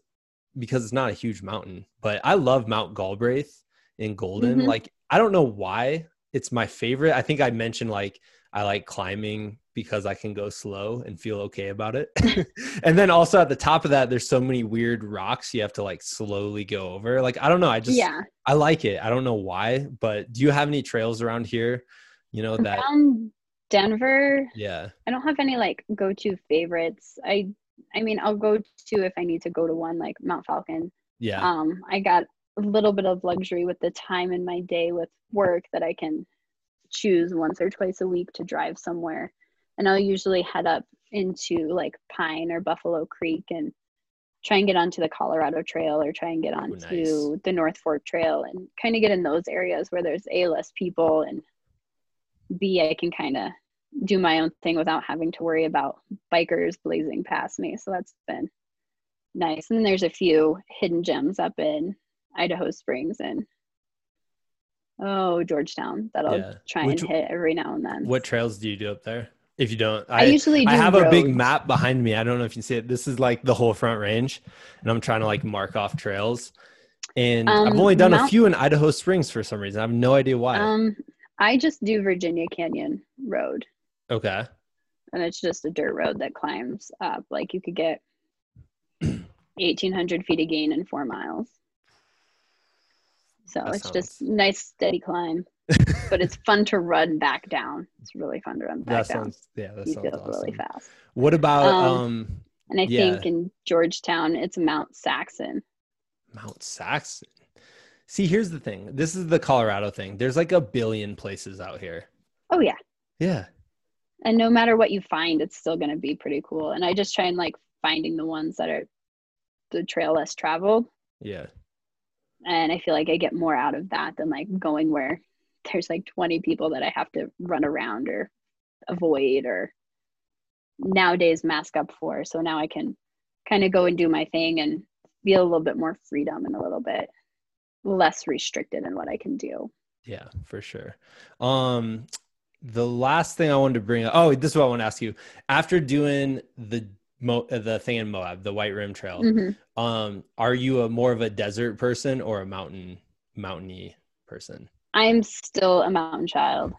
S1: because it's not a huge mountain, but I love Mount Galbraith in Golden.
S2: Mhm.
S1: Like I don't know why it's my favorite. I think I mentioned like I like climbing because I can go slow and feel okay about it. and then also at the top of that, there's so many weird rocks you have to like slowly go over. Like I don't know, I just
S2: yeah
S1: I like it. I don't know why, but do you have any trails around here? You know that
S2: around denver
S1: yeah.
S2: i don't have any like go-to favorites i i mean i'll go to if i need to go to one like mount falcon
S1: Yeah.
S2: um i got a little bit of luxury with the time in my day with work that i can choose once or twice a week to drive somewhere and i'll usually head up into like pine or buffalo creek and try and get onto the colorado trail or try and get onto
S1: nice.
S2: the north fork trail and kind of get in those areas where there's a less people and b i can kind of do my own thing without having to worry about bikers blazing past me so that's been nice and then there's a few hidden gems up in idaho springs and oh georgetown that i'll
S1: Yeah.
S2: try
S1: Which-
S2: and hit every now and then
S1: What trails do you do up there? If you don't,
S2: i, usually do
S1: I have a big map behind me. I don't know if you see it. This is like the whole front range, and I'm trying to like mark off trails. And I've
S2: Um,
S1: only done a few in Idaho Springs for some reason. I have no idea why.
S2: um i just do virginia canyon road
S1: okay.
S2: and it's just a dirt road that climbs up like you could get 1800 feet of gain in four miles so
S1: That
S2: it's just nice steady climb but it's fun to run back down it's really fun to run back
S1: That
S2: down
S1: sounds yeah. That
S2: you
S1: sounds awesome.
S2: really fast
S1: What about
S2: Um,
S1: um,
S2: and i
S1: Yeah.
S2: think in georgetown it's mount saxon
S1: Mount Saxon? See, here's the thing. This is the Colorado thing. There's like a billion places out here.
S2: oh yeah
S1: Yeah.
S2: And no matter what you find it's still going to be pretty cool and i just try and like finding the ones that are the trail less traveled
S1: Yeah.
S2: and i feel like i get more out of that than like going where there's like 20 people that i have to run around or avoid or nowadays mask up for so now i can kind of go and do my thing and feel a little bit more freedom and a little bit less restricted in what i can do
S1: Yeah, for sure. Um, the last thing I wanted to bring up. Oh, this is what I want to ask you. After doing the Mo, uh, the thing in Moab, the White Rim Trail,
S2: Mhm.
S1: um, are you a more of a desert person or a mountain mountainy person?
S2: i'm still a mountain child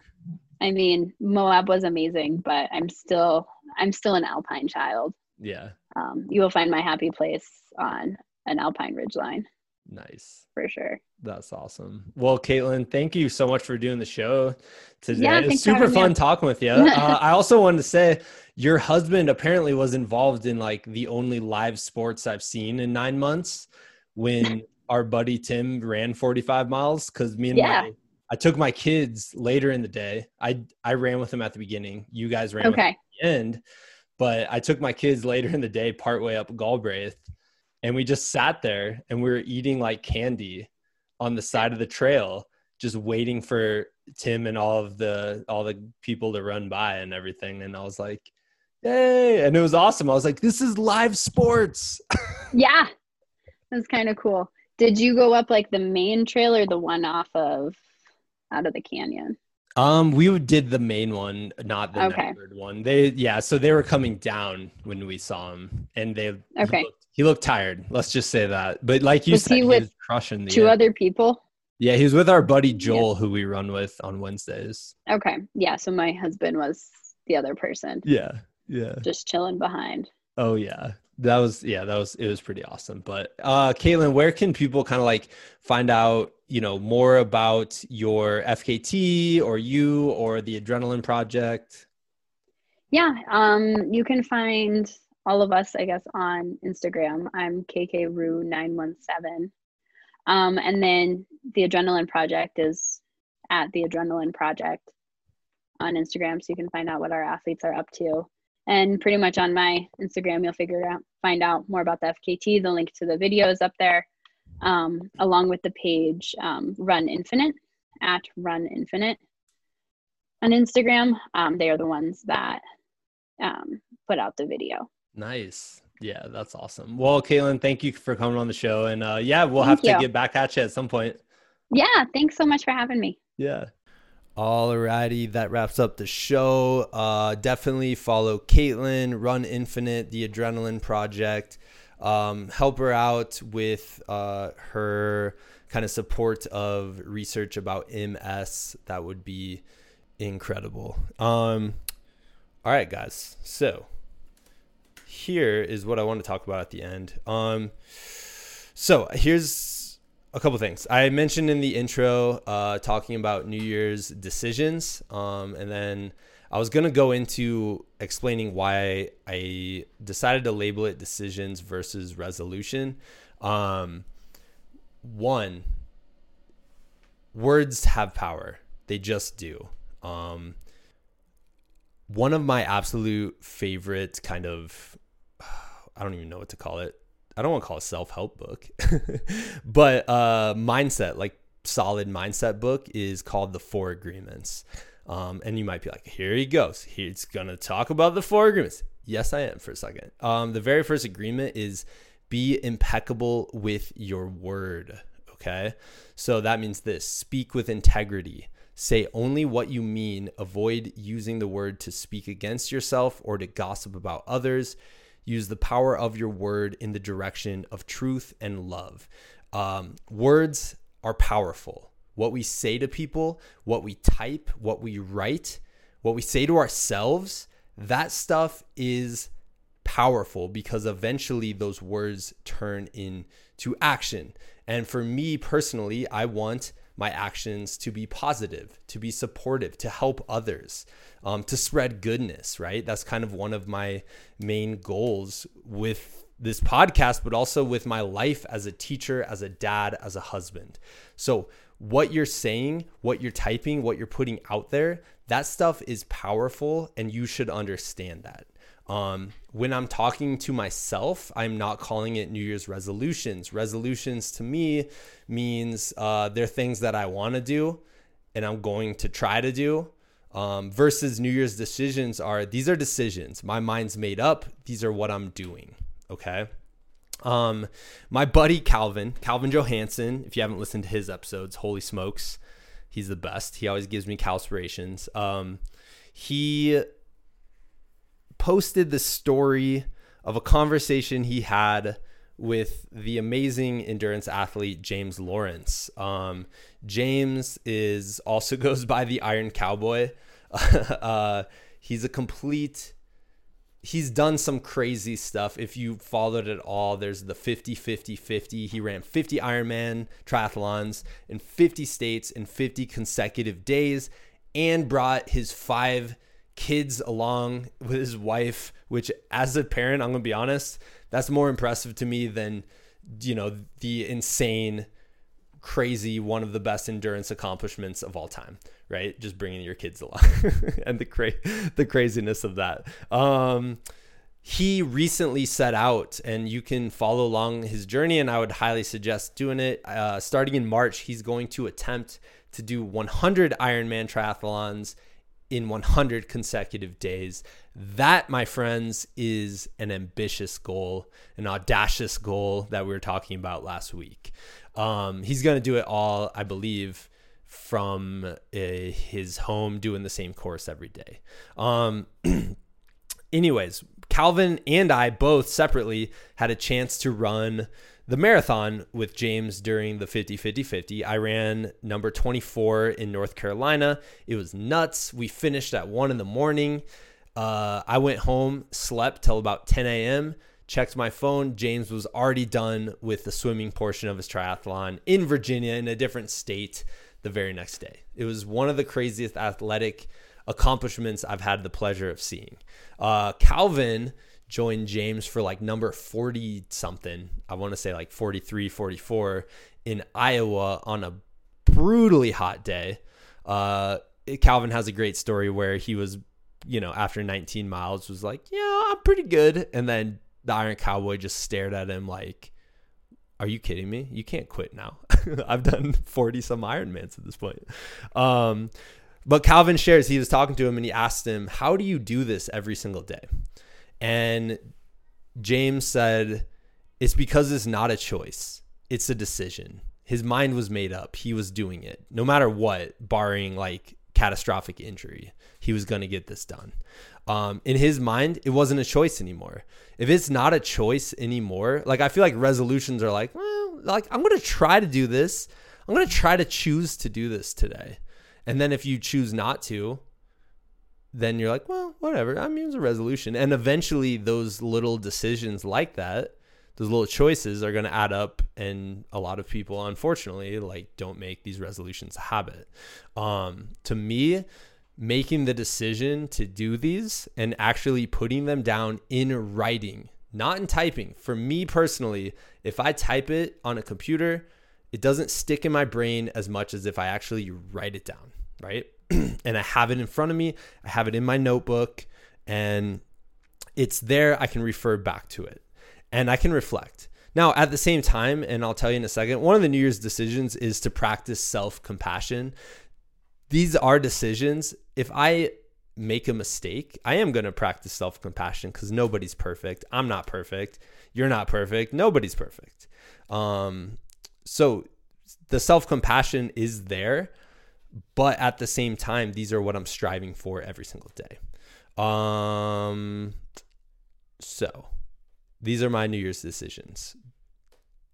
S2: i mean moab was amazing but i'm still i'm still an alpine child
S1: Yeah,
S2: um, you will find my happy place on an alpine ridge line
S1: Nice.
S2: For sure.
S1: That's awesome. Well, Caitlin, thank you so much for doing the show today.
S2: Yeah,
S1: it's
S2: thanks
S1: super fun talking with you. uh, I also wanted to say your husband apparently was involved in like the only live sports I've seen in nine months when our buddy Tim ran 45 miles. Cause me and
S2: Yeah.
S1: my, I took my kids later in the day. I, I ran with them at the beginning. You guys ran
S2: Okay.
S1: at the end, but I took my kids later in the day, partway up Galbraith and we just sat there and we were eating like candy on the side of the trail just waiting for tim and all of the all the people to run by and everything and i was like yay and it was awesome i was like this is live sports
S2: Yeah. That's kind of cool. Did you go up like the main trail or the one off of out of the canyon?
S1: um we did the main one not the
S2: Okay.
S1: numbered one they yeah so they were coming down when we saw him and they
S2: Okay.
S1: He looked, tired let's just say that but like you
S2: Was
S1: said
S2: he
S1: was crushing the
S2: Two other people?
S1: yeah he was with our buddy joel who we run with on wednesdays
S2: Okay. Yeah. So my husband was the other person
S1: yeah yeah
S2: just chilling behind.
S1: Oh yeah. That was yeah, that was it was pretty awesome. But uh Caitlin, where can people kind of like find out, you know, more about your FKT or you or the Adrenaline Project?
S2: Yeah. Um, you can find all of us, I guess, on Instagram. I'm KKRU917. Um, and then the Adrenaline Project is at the Adrenaline Project on Instagram. So you can find out what our athletes are up to. And pretty much on my Instagram, you'll figure out, find out more about the FKT. The link to the video is up there, um, along with the page um, Run Infinite at Run Infinite on Instagram. Um, they are the ones that um, put out the video.
S1: Nice. Yeah, that's awesome. Well, Caitlin, thank you for coming on the show. And uh yeah, we'll
S2: Thank
S1: have to get back at you at some point.
S2: Yeah, thanks so much for having me.
S1: Yeah. Alrighty, that wraps up the show. Uh, definitely follow Caitlin, Run Infinite, the Adrenaline Project. Um, help her out with uh, her kind of support of research about MS. That would be incredible. Um, all right, guys. So here is what I want to talk about at the end. Um, so here's a couple things. I mentioned in the intro uh, talking about New Year's decisions, um, and then I was gonna go into explaining why I decided to label it decisions versus resolution. Um, one, words have power; they just do. Um, one of my absolute favorite kind of I don't even know what to call it. I don't want to call it self help book, but uh, mindset, like solid mindset book, is called The Four Agreements. Um, and you might be like, here he goes. He's going to talk about the four agreements. Yes, I am for a second. Um, the very first agreement is be impeccable with your word. Okay. So that means this speak with integrity. Say only what you mean. Avoid using the word to speak against yourself or to gossip about others. Use the power of your word in the direction of truth and love. Um, words are powerful. What we say to people, what we type, what we write, what we say to ourselves, that stuff is powerful because eventually those words turn into action. And for me personally, I want my actions to be positive, to be supportive, to help others, um, to spread goodness, right? That's kind of one of my main goals with this podcast, but also with my life as a teacher, as a dad, as a husband. So, what you're saying, what you're typing, what you're putting out there, that stuff is powerful, and you should understand that. Um, when I'm talking to myself, I'm not calling it New Year's resolutions. Resolutions to me means uh, they're things that I want to do and I'm going to try to do. Um, versus New Year's decisions are these are decisions. My mind's made up. These are what I'm doing. Okay. Um, my buddy Calvin, Calvin Johansson, if you haven't listened to his episodes, holy smokes, he's the best. He always gives me calspirations. Um, he posted the story of a conversation he had with the amazing endurance athlete James Lawrence. Um, James is also goes by the Iron Cowboy. uh, he's a complete he's done some crazy stuff. If you followed it all, there's the 50 50 50. He ran 50 Ironman triathlons in 50 states in 50 consecutive days and brought his five kids along with his wife, which as a parent, I'm going to be honest, that's more impressive to me than, you know, the insane, crazy, one of the best endurance accomplishments of all time, right? Just bringing your kids along and the cra- the craziness of that. Um, he recently set out and you can follow along his journey and i would highly suggest doing it uh, starting in march he's going to attempt to do 100 ironman triathlons in 100 consecutive days. That, my friends, is an ambitious goal, an audacious goal that we were talking about last week. Um, he's going to do it all, I believe, from uh, his home, doing the same course every day. Um, anyways, Calvin and I both separately had a chance to run the marathon with James during the 50 50 50. I ran number 24 in North Carolina. It was nuts. We finished at one in the morning. Uh, I went home, slept till about 10 a.m., checked my phone. James was already done with the swimming portion of his triathlon in Virginia in a different state the very next day. It was one of the craziest athletic accomplishments I've had the pleasure of seeing. Uh, Calvin joined James for like number 40 something. I want to say like 43, 44 in Iowa on a brutally hot day. Uh, Calvin has a great story where he was, you know, after 19 miles was like, yeah, I'm pretty good. And then the Iron Cowboy just stared at him like, are you kidding me? You can't quit now. I've done 40 some Ironmans at this point. Um, but Calvin shares, he was talking to him and he asked him, How do you do this every single day? And James said, It's because it's not a choice, it's a decision. His mind was made up. He was doing it. No matter what, barring like catastrophic injury, he was going to get this done. Um, in his mind, it wasn't a choice anymore. If it's not a choice anymore, like I feel like resolutions are like, well, like I'm going to try to do this. I'm going to try to choose to do this today. And then if you choose not to, then you're like, well, whatever. I mean, it's a resolution. And eventually, those little decisions like that, those little choices are going to add up. And a lot of people, unfortunately, like don't make these resolutions a habit. Um, to me, making the decision to do these and actually putting them down in writing, not in typing. For me personally, if I type it on a computer, it doesn't stick in my brain as much as if I actually write it down, right? and I have it in front of me. I have it in my notebook and it's there. I can refer back to it and I can reflect. Now, at the same time, and I'll tell you in a second, one of the New Year's decisions is to practice self compassion. These are decisions. If I make a mistake, I am going to practice self compassion because nobody's perfect. I'm not perfect. You're not perfect. Nobody's perfect. Um, so the self compassion is there, but at the same time, these are what I'm striving for every single day. Um, so these are my New Year's decisions.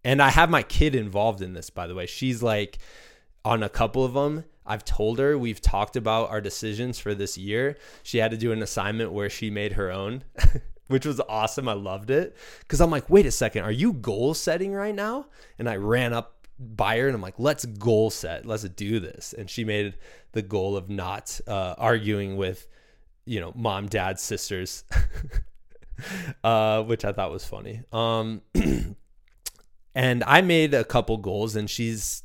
S1: And I have my kid involved in this, by the way. She's like on a couple of them. I've told her we've talked about our decisions for this year. She had to do an assignment where she made her own, which was awesome. I loved it because I'm like, wait a second, are you goal setting right now? And I ran up by her and I'm like, let's goal set, let's do this. And she made the goal of not uh, arguing with, you know, mom, dad, sisters, uh, which I thought was funny. Um, and I made a couple goals, and she's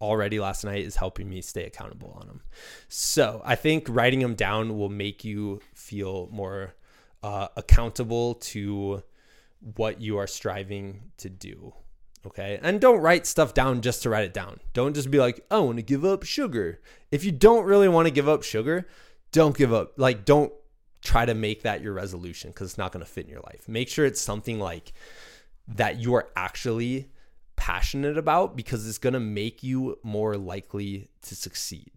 S1: already last night is helping me stay accountable on them. So I think writing them down will make you feel more uh, accountable to what you are striving to do. Okay. And don't write stuff down just to write it down. Don't just be like, I want to give up sugar. If you don't really want to give up sugar, don't give up. Like, don't try to make that your resolution because it's not going to fit in your life. Make sure it's something like that you are actually passionate about because it's going to make you more likely to succeed.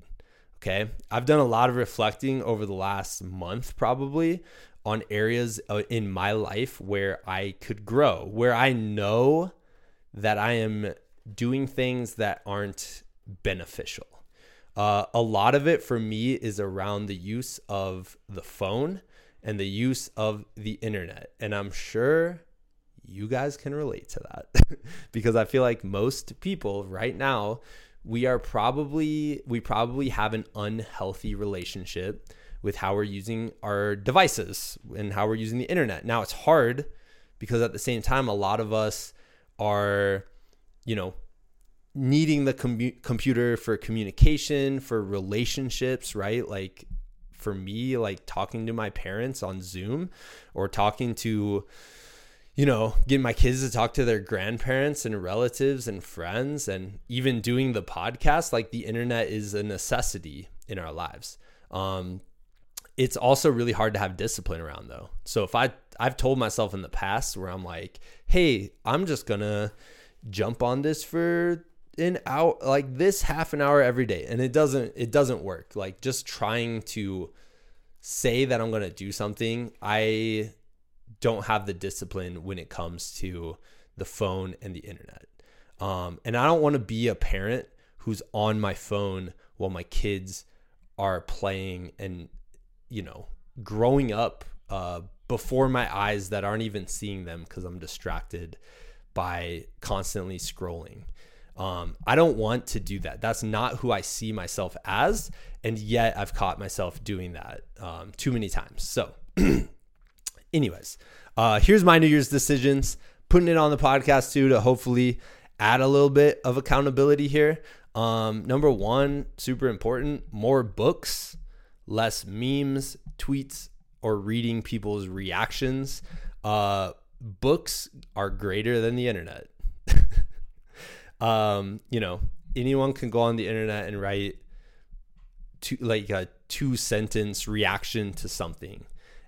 S1: Okay. I've done a lot of reflecting over the last month, probably on areas uh, in my life where I could grow, where I know that I am doing things that aren't beneficial. Uh, a lot of it for me is around the use of the phone and the use of the internet. And I'm sure you guys can relate to that because I feel like most people right now we are probably we probably have an unhealthy relationship with how we're using our devices and how we're using the internet. Now it's hard because at the same time a lot of us are you know needing the com- computer for communication, for relationships, right? Like for me like talking to my parents on Zoom or talking to you know, getting my kids to talk to their grandparents and relatives and friends and even doing the podcast, like the internet is a necessity in our lives. Um, it's also really hard to have discipline around though. So if I I've told myself in the past where I'm like, "Hey, I'm just going to jump on this for an hour like this half an hour every day." And it doesn't it doesn't work. Like just trying to say that I'm going to do something, I don't have the discipline when it comes to the phone and the internet. Um, and I don't want to be a parent who's on my phone while my kids are playing and, you know, growing up uh, before my eyes that aren't even seeing them because I'm distracted by constantly scrolling. Um, I don't want to do that. That's not who I see myself as. And yet I've caught myself doing that um, too many times. So, anyways, uh, here's my New Year's decisions. Putting it on the podcast too to hopefully add a little bit of accountability here. Um, number one, super important: more books, less memes, tweets, or reading people's reactions. Uh, books are greater than the internet. um, you know, anyone can go on the internet and write two, like a two sentence reaction to something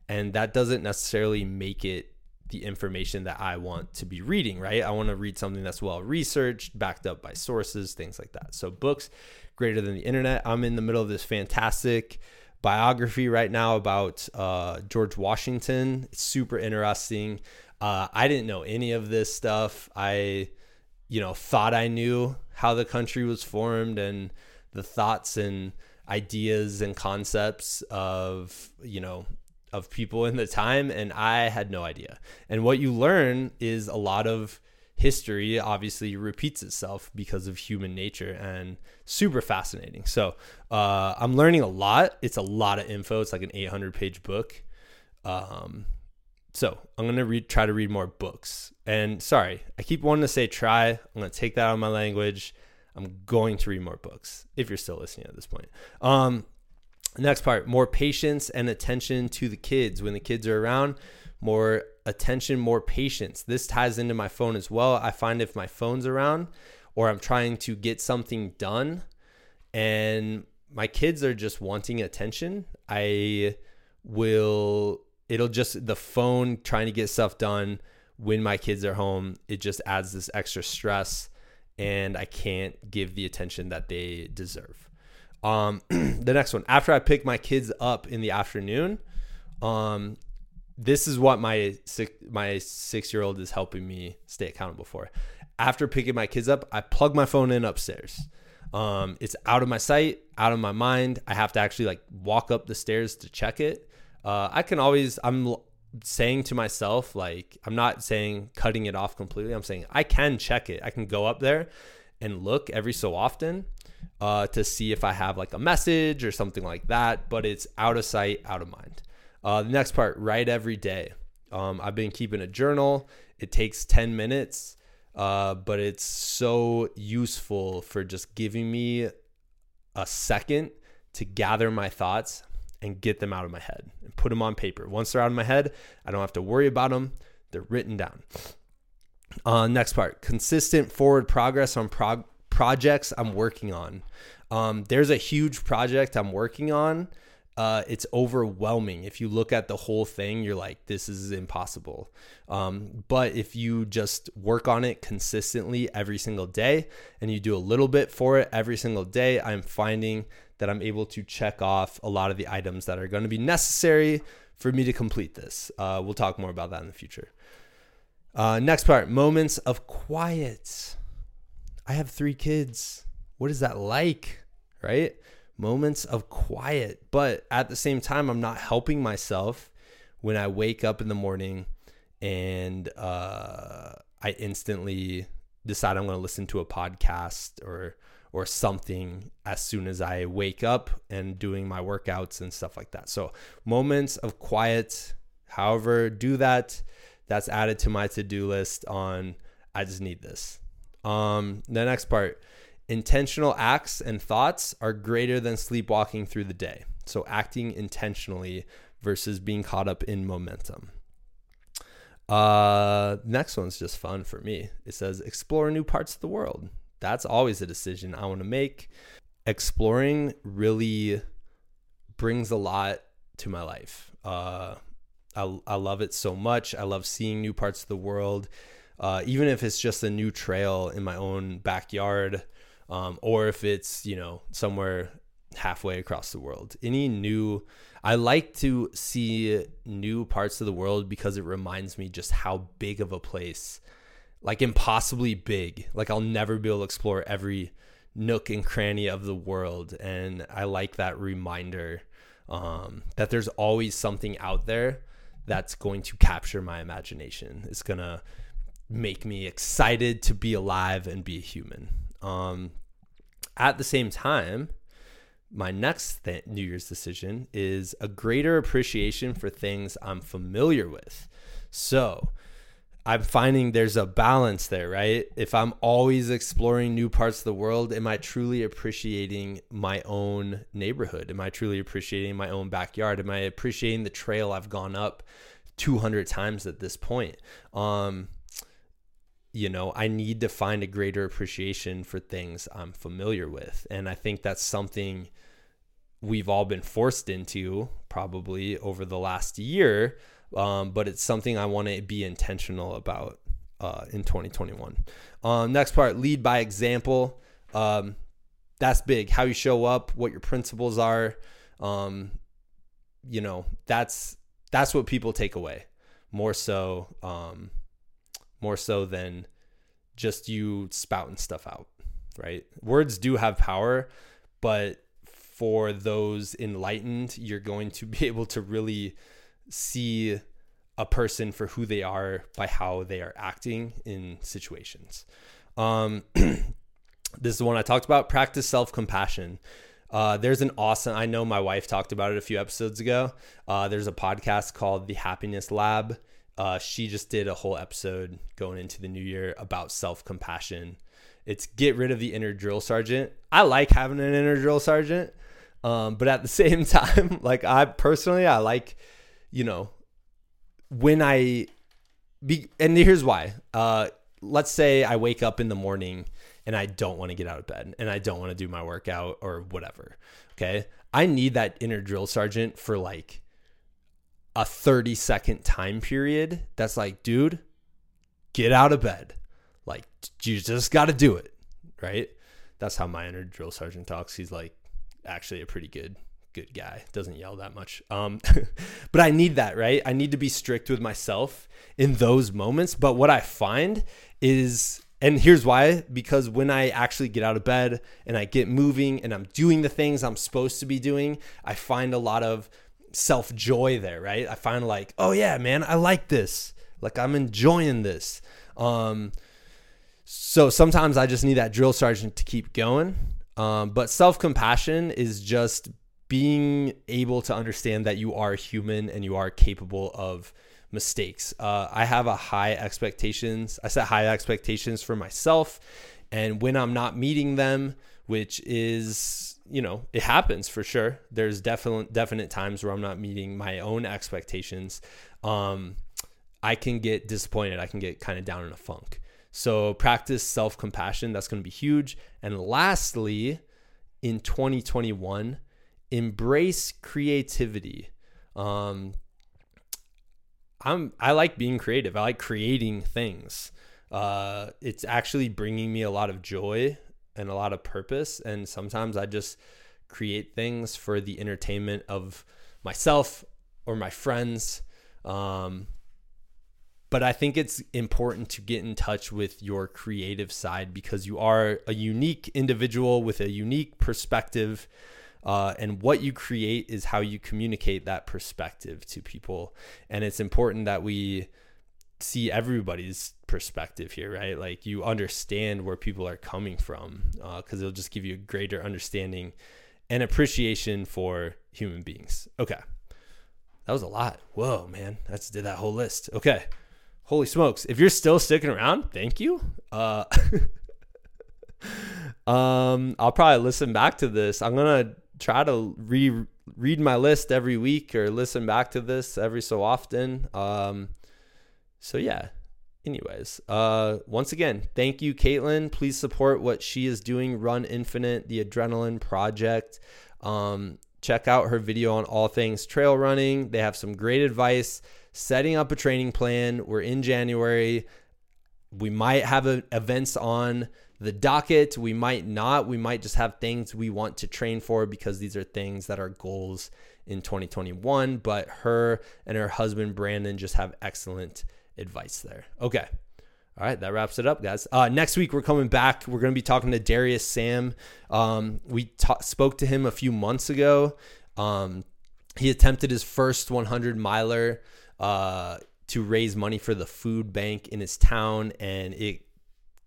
S1: and that doesn't necessarily make it the information that I want to be reading, right? I want to read something that's well researched, backed up by sources, things like that. So, books greater than the internet. I'm in the middle of this fantastic biography right now about uh, George Washington. It's super interesting. Uh, I didn't know any of this stuff. I, you know, thought I knew how the country was formed and the thoughts and ideas and concepts of, you know, of people in the time and I had no idea. And what you learn is a lot of history obviously repeats itself because of human nature and super fascinating. So uh, I'm learning a lot. It's a lot of info. It's like an 800 page book. Um, so I'm gonna read, try to read more books. And sorry, I keep wanting to say try. I'm gonna take that out of my language. I'm going to read more books if you're still listening at this point. Um, Next part more patience and attention to the kids. When the kids are around, more attention, more patience. This ties into my phone as well. I find if my phone's around or I'm trying to get something done and my kids are just wanting attention, I will, it'll just, the phone trying to get stuff done when my kids are home, it just adds this extra stress and I can't give the attention that they deserve. Um, the next one, after I pick my kids up in the afternoon, um, this is what my six, my six year old is helping me stay accountable for. After picking my kids up, I plug my phone in upstairs. Um, it's out of my sight, out of my mind. I have to actually like walk up the stairs to check it. Uh, I can always, I'm saying to myself, like, I'm not saying cutting it off completely. I'm saying I can check it. I can go up there and look every so often uh, to see if I have like a message or something like that, but it's out of sight, out of mind. Uh, the next part, write every day. Um, I've been keeping a journal. It takes 10 minutes, uh, but it's so useful for just giving me a second to gather my thoughts and get them out of my head and put them on paper. Once they're out of my head, I don't have to worry about them. They're written down. Uh, next part consistent forward progress on prog- projects I'm working on. Um, there's a huge project I'm working on. Uh, it's overwhelming. If you look at the whole thing, you're like, this is impossible. Um, but if you just work on it consistently every single day and you do a little bit for it every single day, I'm finding that I'm able to check off a lot of the items that are going to be necessary for me to complete this. Uh, we'll talk more about that in the future. Uh, next part moments of quiet. I have three kids. What is that like? Right? Moments of quiet. But at the same time, I'm not helping myself when I wake up in the morning and uh, I instantly decide I'm going to listen to a podcast or or something as soon as I wake up and doing my workouts and stuff like that. So moments of quiet, however, do that. That's added to my to-do list on I just need this. Um, the next part, intentional acts and thoughts are greater than sleepwalking through the day. So acting intentionally versus being caught up in momentum. Uh, next one's just fun for me. It says explore new parts of the world. That's always a decision I want to make. Exploring really brings a lot to my life. Uh, I, I love it so much. I love seeing new parts of the world, uh, even if it's just a new trail in my own backyard, um, or if it's you know somewhere halfway across the world. Any new I like to see new parts of the world because it reminds me just how big of a place, like impossibly big. Like I'll never be able to explore every nook and cranny of the world. And I like that reminder um, that there's always something out there that's going to capture my imagination. It's going to make me excited to be alive and be a human. Um, at the same time, my next th- New Year's decision is a greater appreciation for things I'm familiar with. So I'm finding there's a balance there, right? If I'm always exploring new parts of the world, am I truly appreciating my own neighborhood? Am I truly appreciating my own backyard? Am I appreciating the trail I've gone up 200 times at this point? Um, you know, I need to find a greater appreciation for things I'm familiar with. And I think that's something we've all been forced into probably over the last year. Um, but it's something I want to be intentional about uh, in 2021. Um, next part, lead by example. Um, that's big. How you show up, what your principles are. Um, you know, that's that's what people take away more so, um, more so than just you spouting stuff out. Right? Words do have power, but for those enlightened, you're going to be able to really see a person for who they are by how they are acting in situations. Um, this is one I talked about. Practice self compassion. Uh, there's an awesome, I know my wife talked about it a few episodes ago. Uh, there's a podcast called The Happiness Lab. Uh, she just did a whole episode going into the new year about self compassion. It's get rid of the inner drill sergeant. I like having an inner drill sergeant um, but at the same time, like I personally, I like, you know, when I be, and here's why. Uh, let's say I wake up in the morning and I don't want to get out of bed and I don't want to do my workout or whatever. Okay. I need that inner drill sergeant for like a 30 second time period. That's like, dude, get out of bed. Like, you just got to do it. Right. That's how my inner drill sergeant talks. He's like, actually a pretty good good guy. Doesn't yell that much. Um, but I need that, right? I need to be strict with myself in those moments. But what I find is, and here's why because when I actually get out of bed and I get moving and I'm doing the things I'm supposed to be doing, I find a lot of self joy there, right? I find like, oh yeah, man, I like this. Like I'm enjoying this. Um, so sometimes I just need that drill sergeant to keep going. Um, but self compassion is just being able to understand that you are human and you are capable of mistakes. Uh, I have a high expectations. I set high expectations for myself, and when I'm not meeting them, which is you know it happens for sure. There's definite definite times where I'm not meeting my own expectations. Um, I can get disappointed. I can get kind of down in a funk. So practice self compassion. That's going to be huge. And lastly, in 2021, embrace creativity. Um, I'm I like being creative. I like creating things. Uh, it's actually bringing me a lot of joy and a lot of purpose. And sometimes I just create things for the entertainment of myself or my friends. Um, but I think it's important to get in touch with your creative side because you are a unique individual with a unique perspective. Uh, and what you create is how you communicate that perspective to people. And it's important that we see everybody's perspective here, right? Like you understand where people are coming from because uh, it'll just give you a greater understanding and appreciation for human beings. Okay. That was a lot. Whoa, man. Just did that whole list. Okay. Holy smokes. If you're still sticking around, thank you. Uh, um, I'll probably listen back to this. I'm going to try to re read my list every week or listen back to this every so often. Um, so yeah. Anyways, uh, once again, thank you, Caitlin. Please support what she is doing. Run Infinite, the Adrenaline Project. Um, check out her video on all things trail running. They have some great advice. Setting up a training plan. We're in January. We might have a, events on the docket. We might not. We might just have things we want to train for because these are things that are goals in 2021. But her and her husband, Brandon, just have excellent advice there. Okay. All right, that wraps it up, guys. Uh, next week we're coming back. We're going to be talking to Darius Sam. Um, we ta- spoke to him a few months ago. Um, he attempted his first 100 miler uh, to raise money for the food bank in his town, and it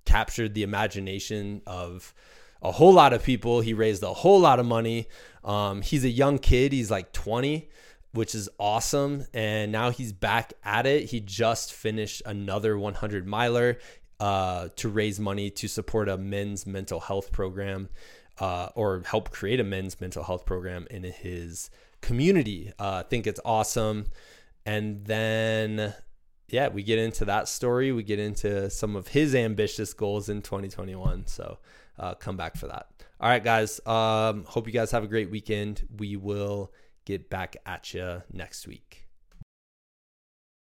S1: captured the imagination of a whole lot of people. He raised a whole lot of money. Um, he's a young kid. He's like 20 which is awesome. And now he's back at it. He just finished another 100 miler uh, to raise money to support a men's mental health program uh, or help create a men's mental health program in his community. Uh, I think it's awesome. And then, yeah, we get into that story. We get into some of his ambitious goals in 2021. So uh, come back for that. All right, guys. Um, hope you guys have a great weekend. We will get back at you next week.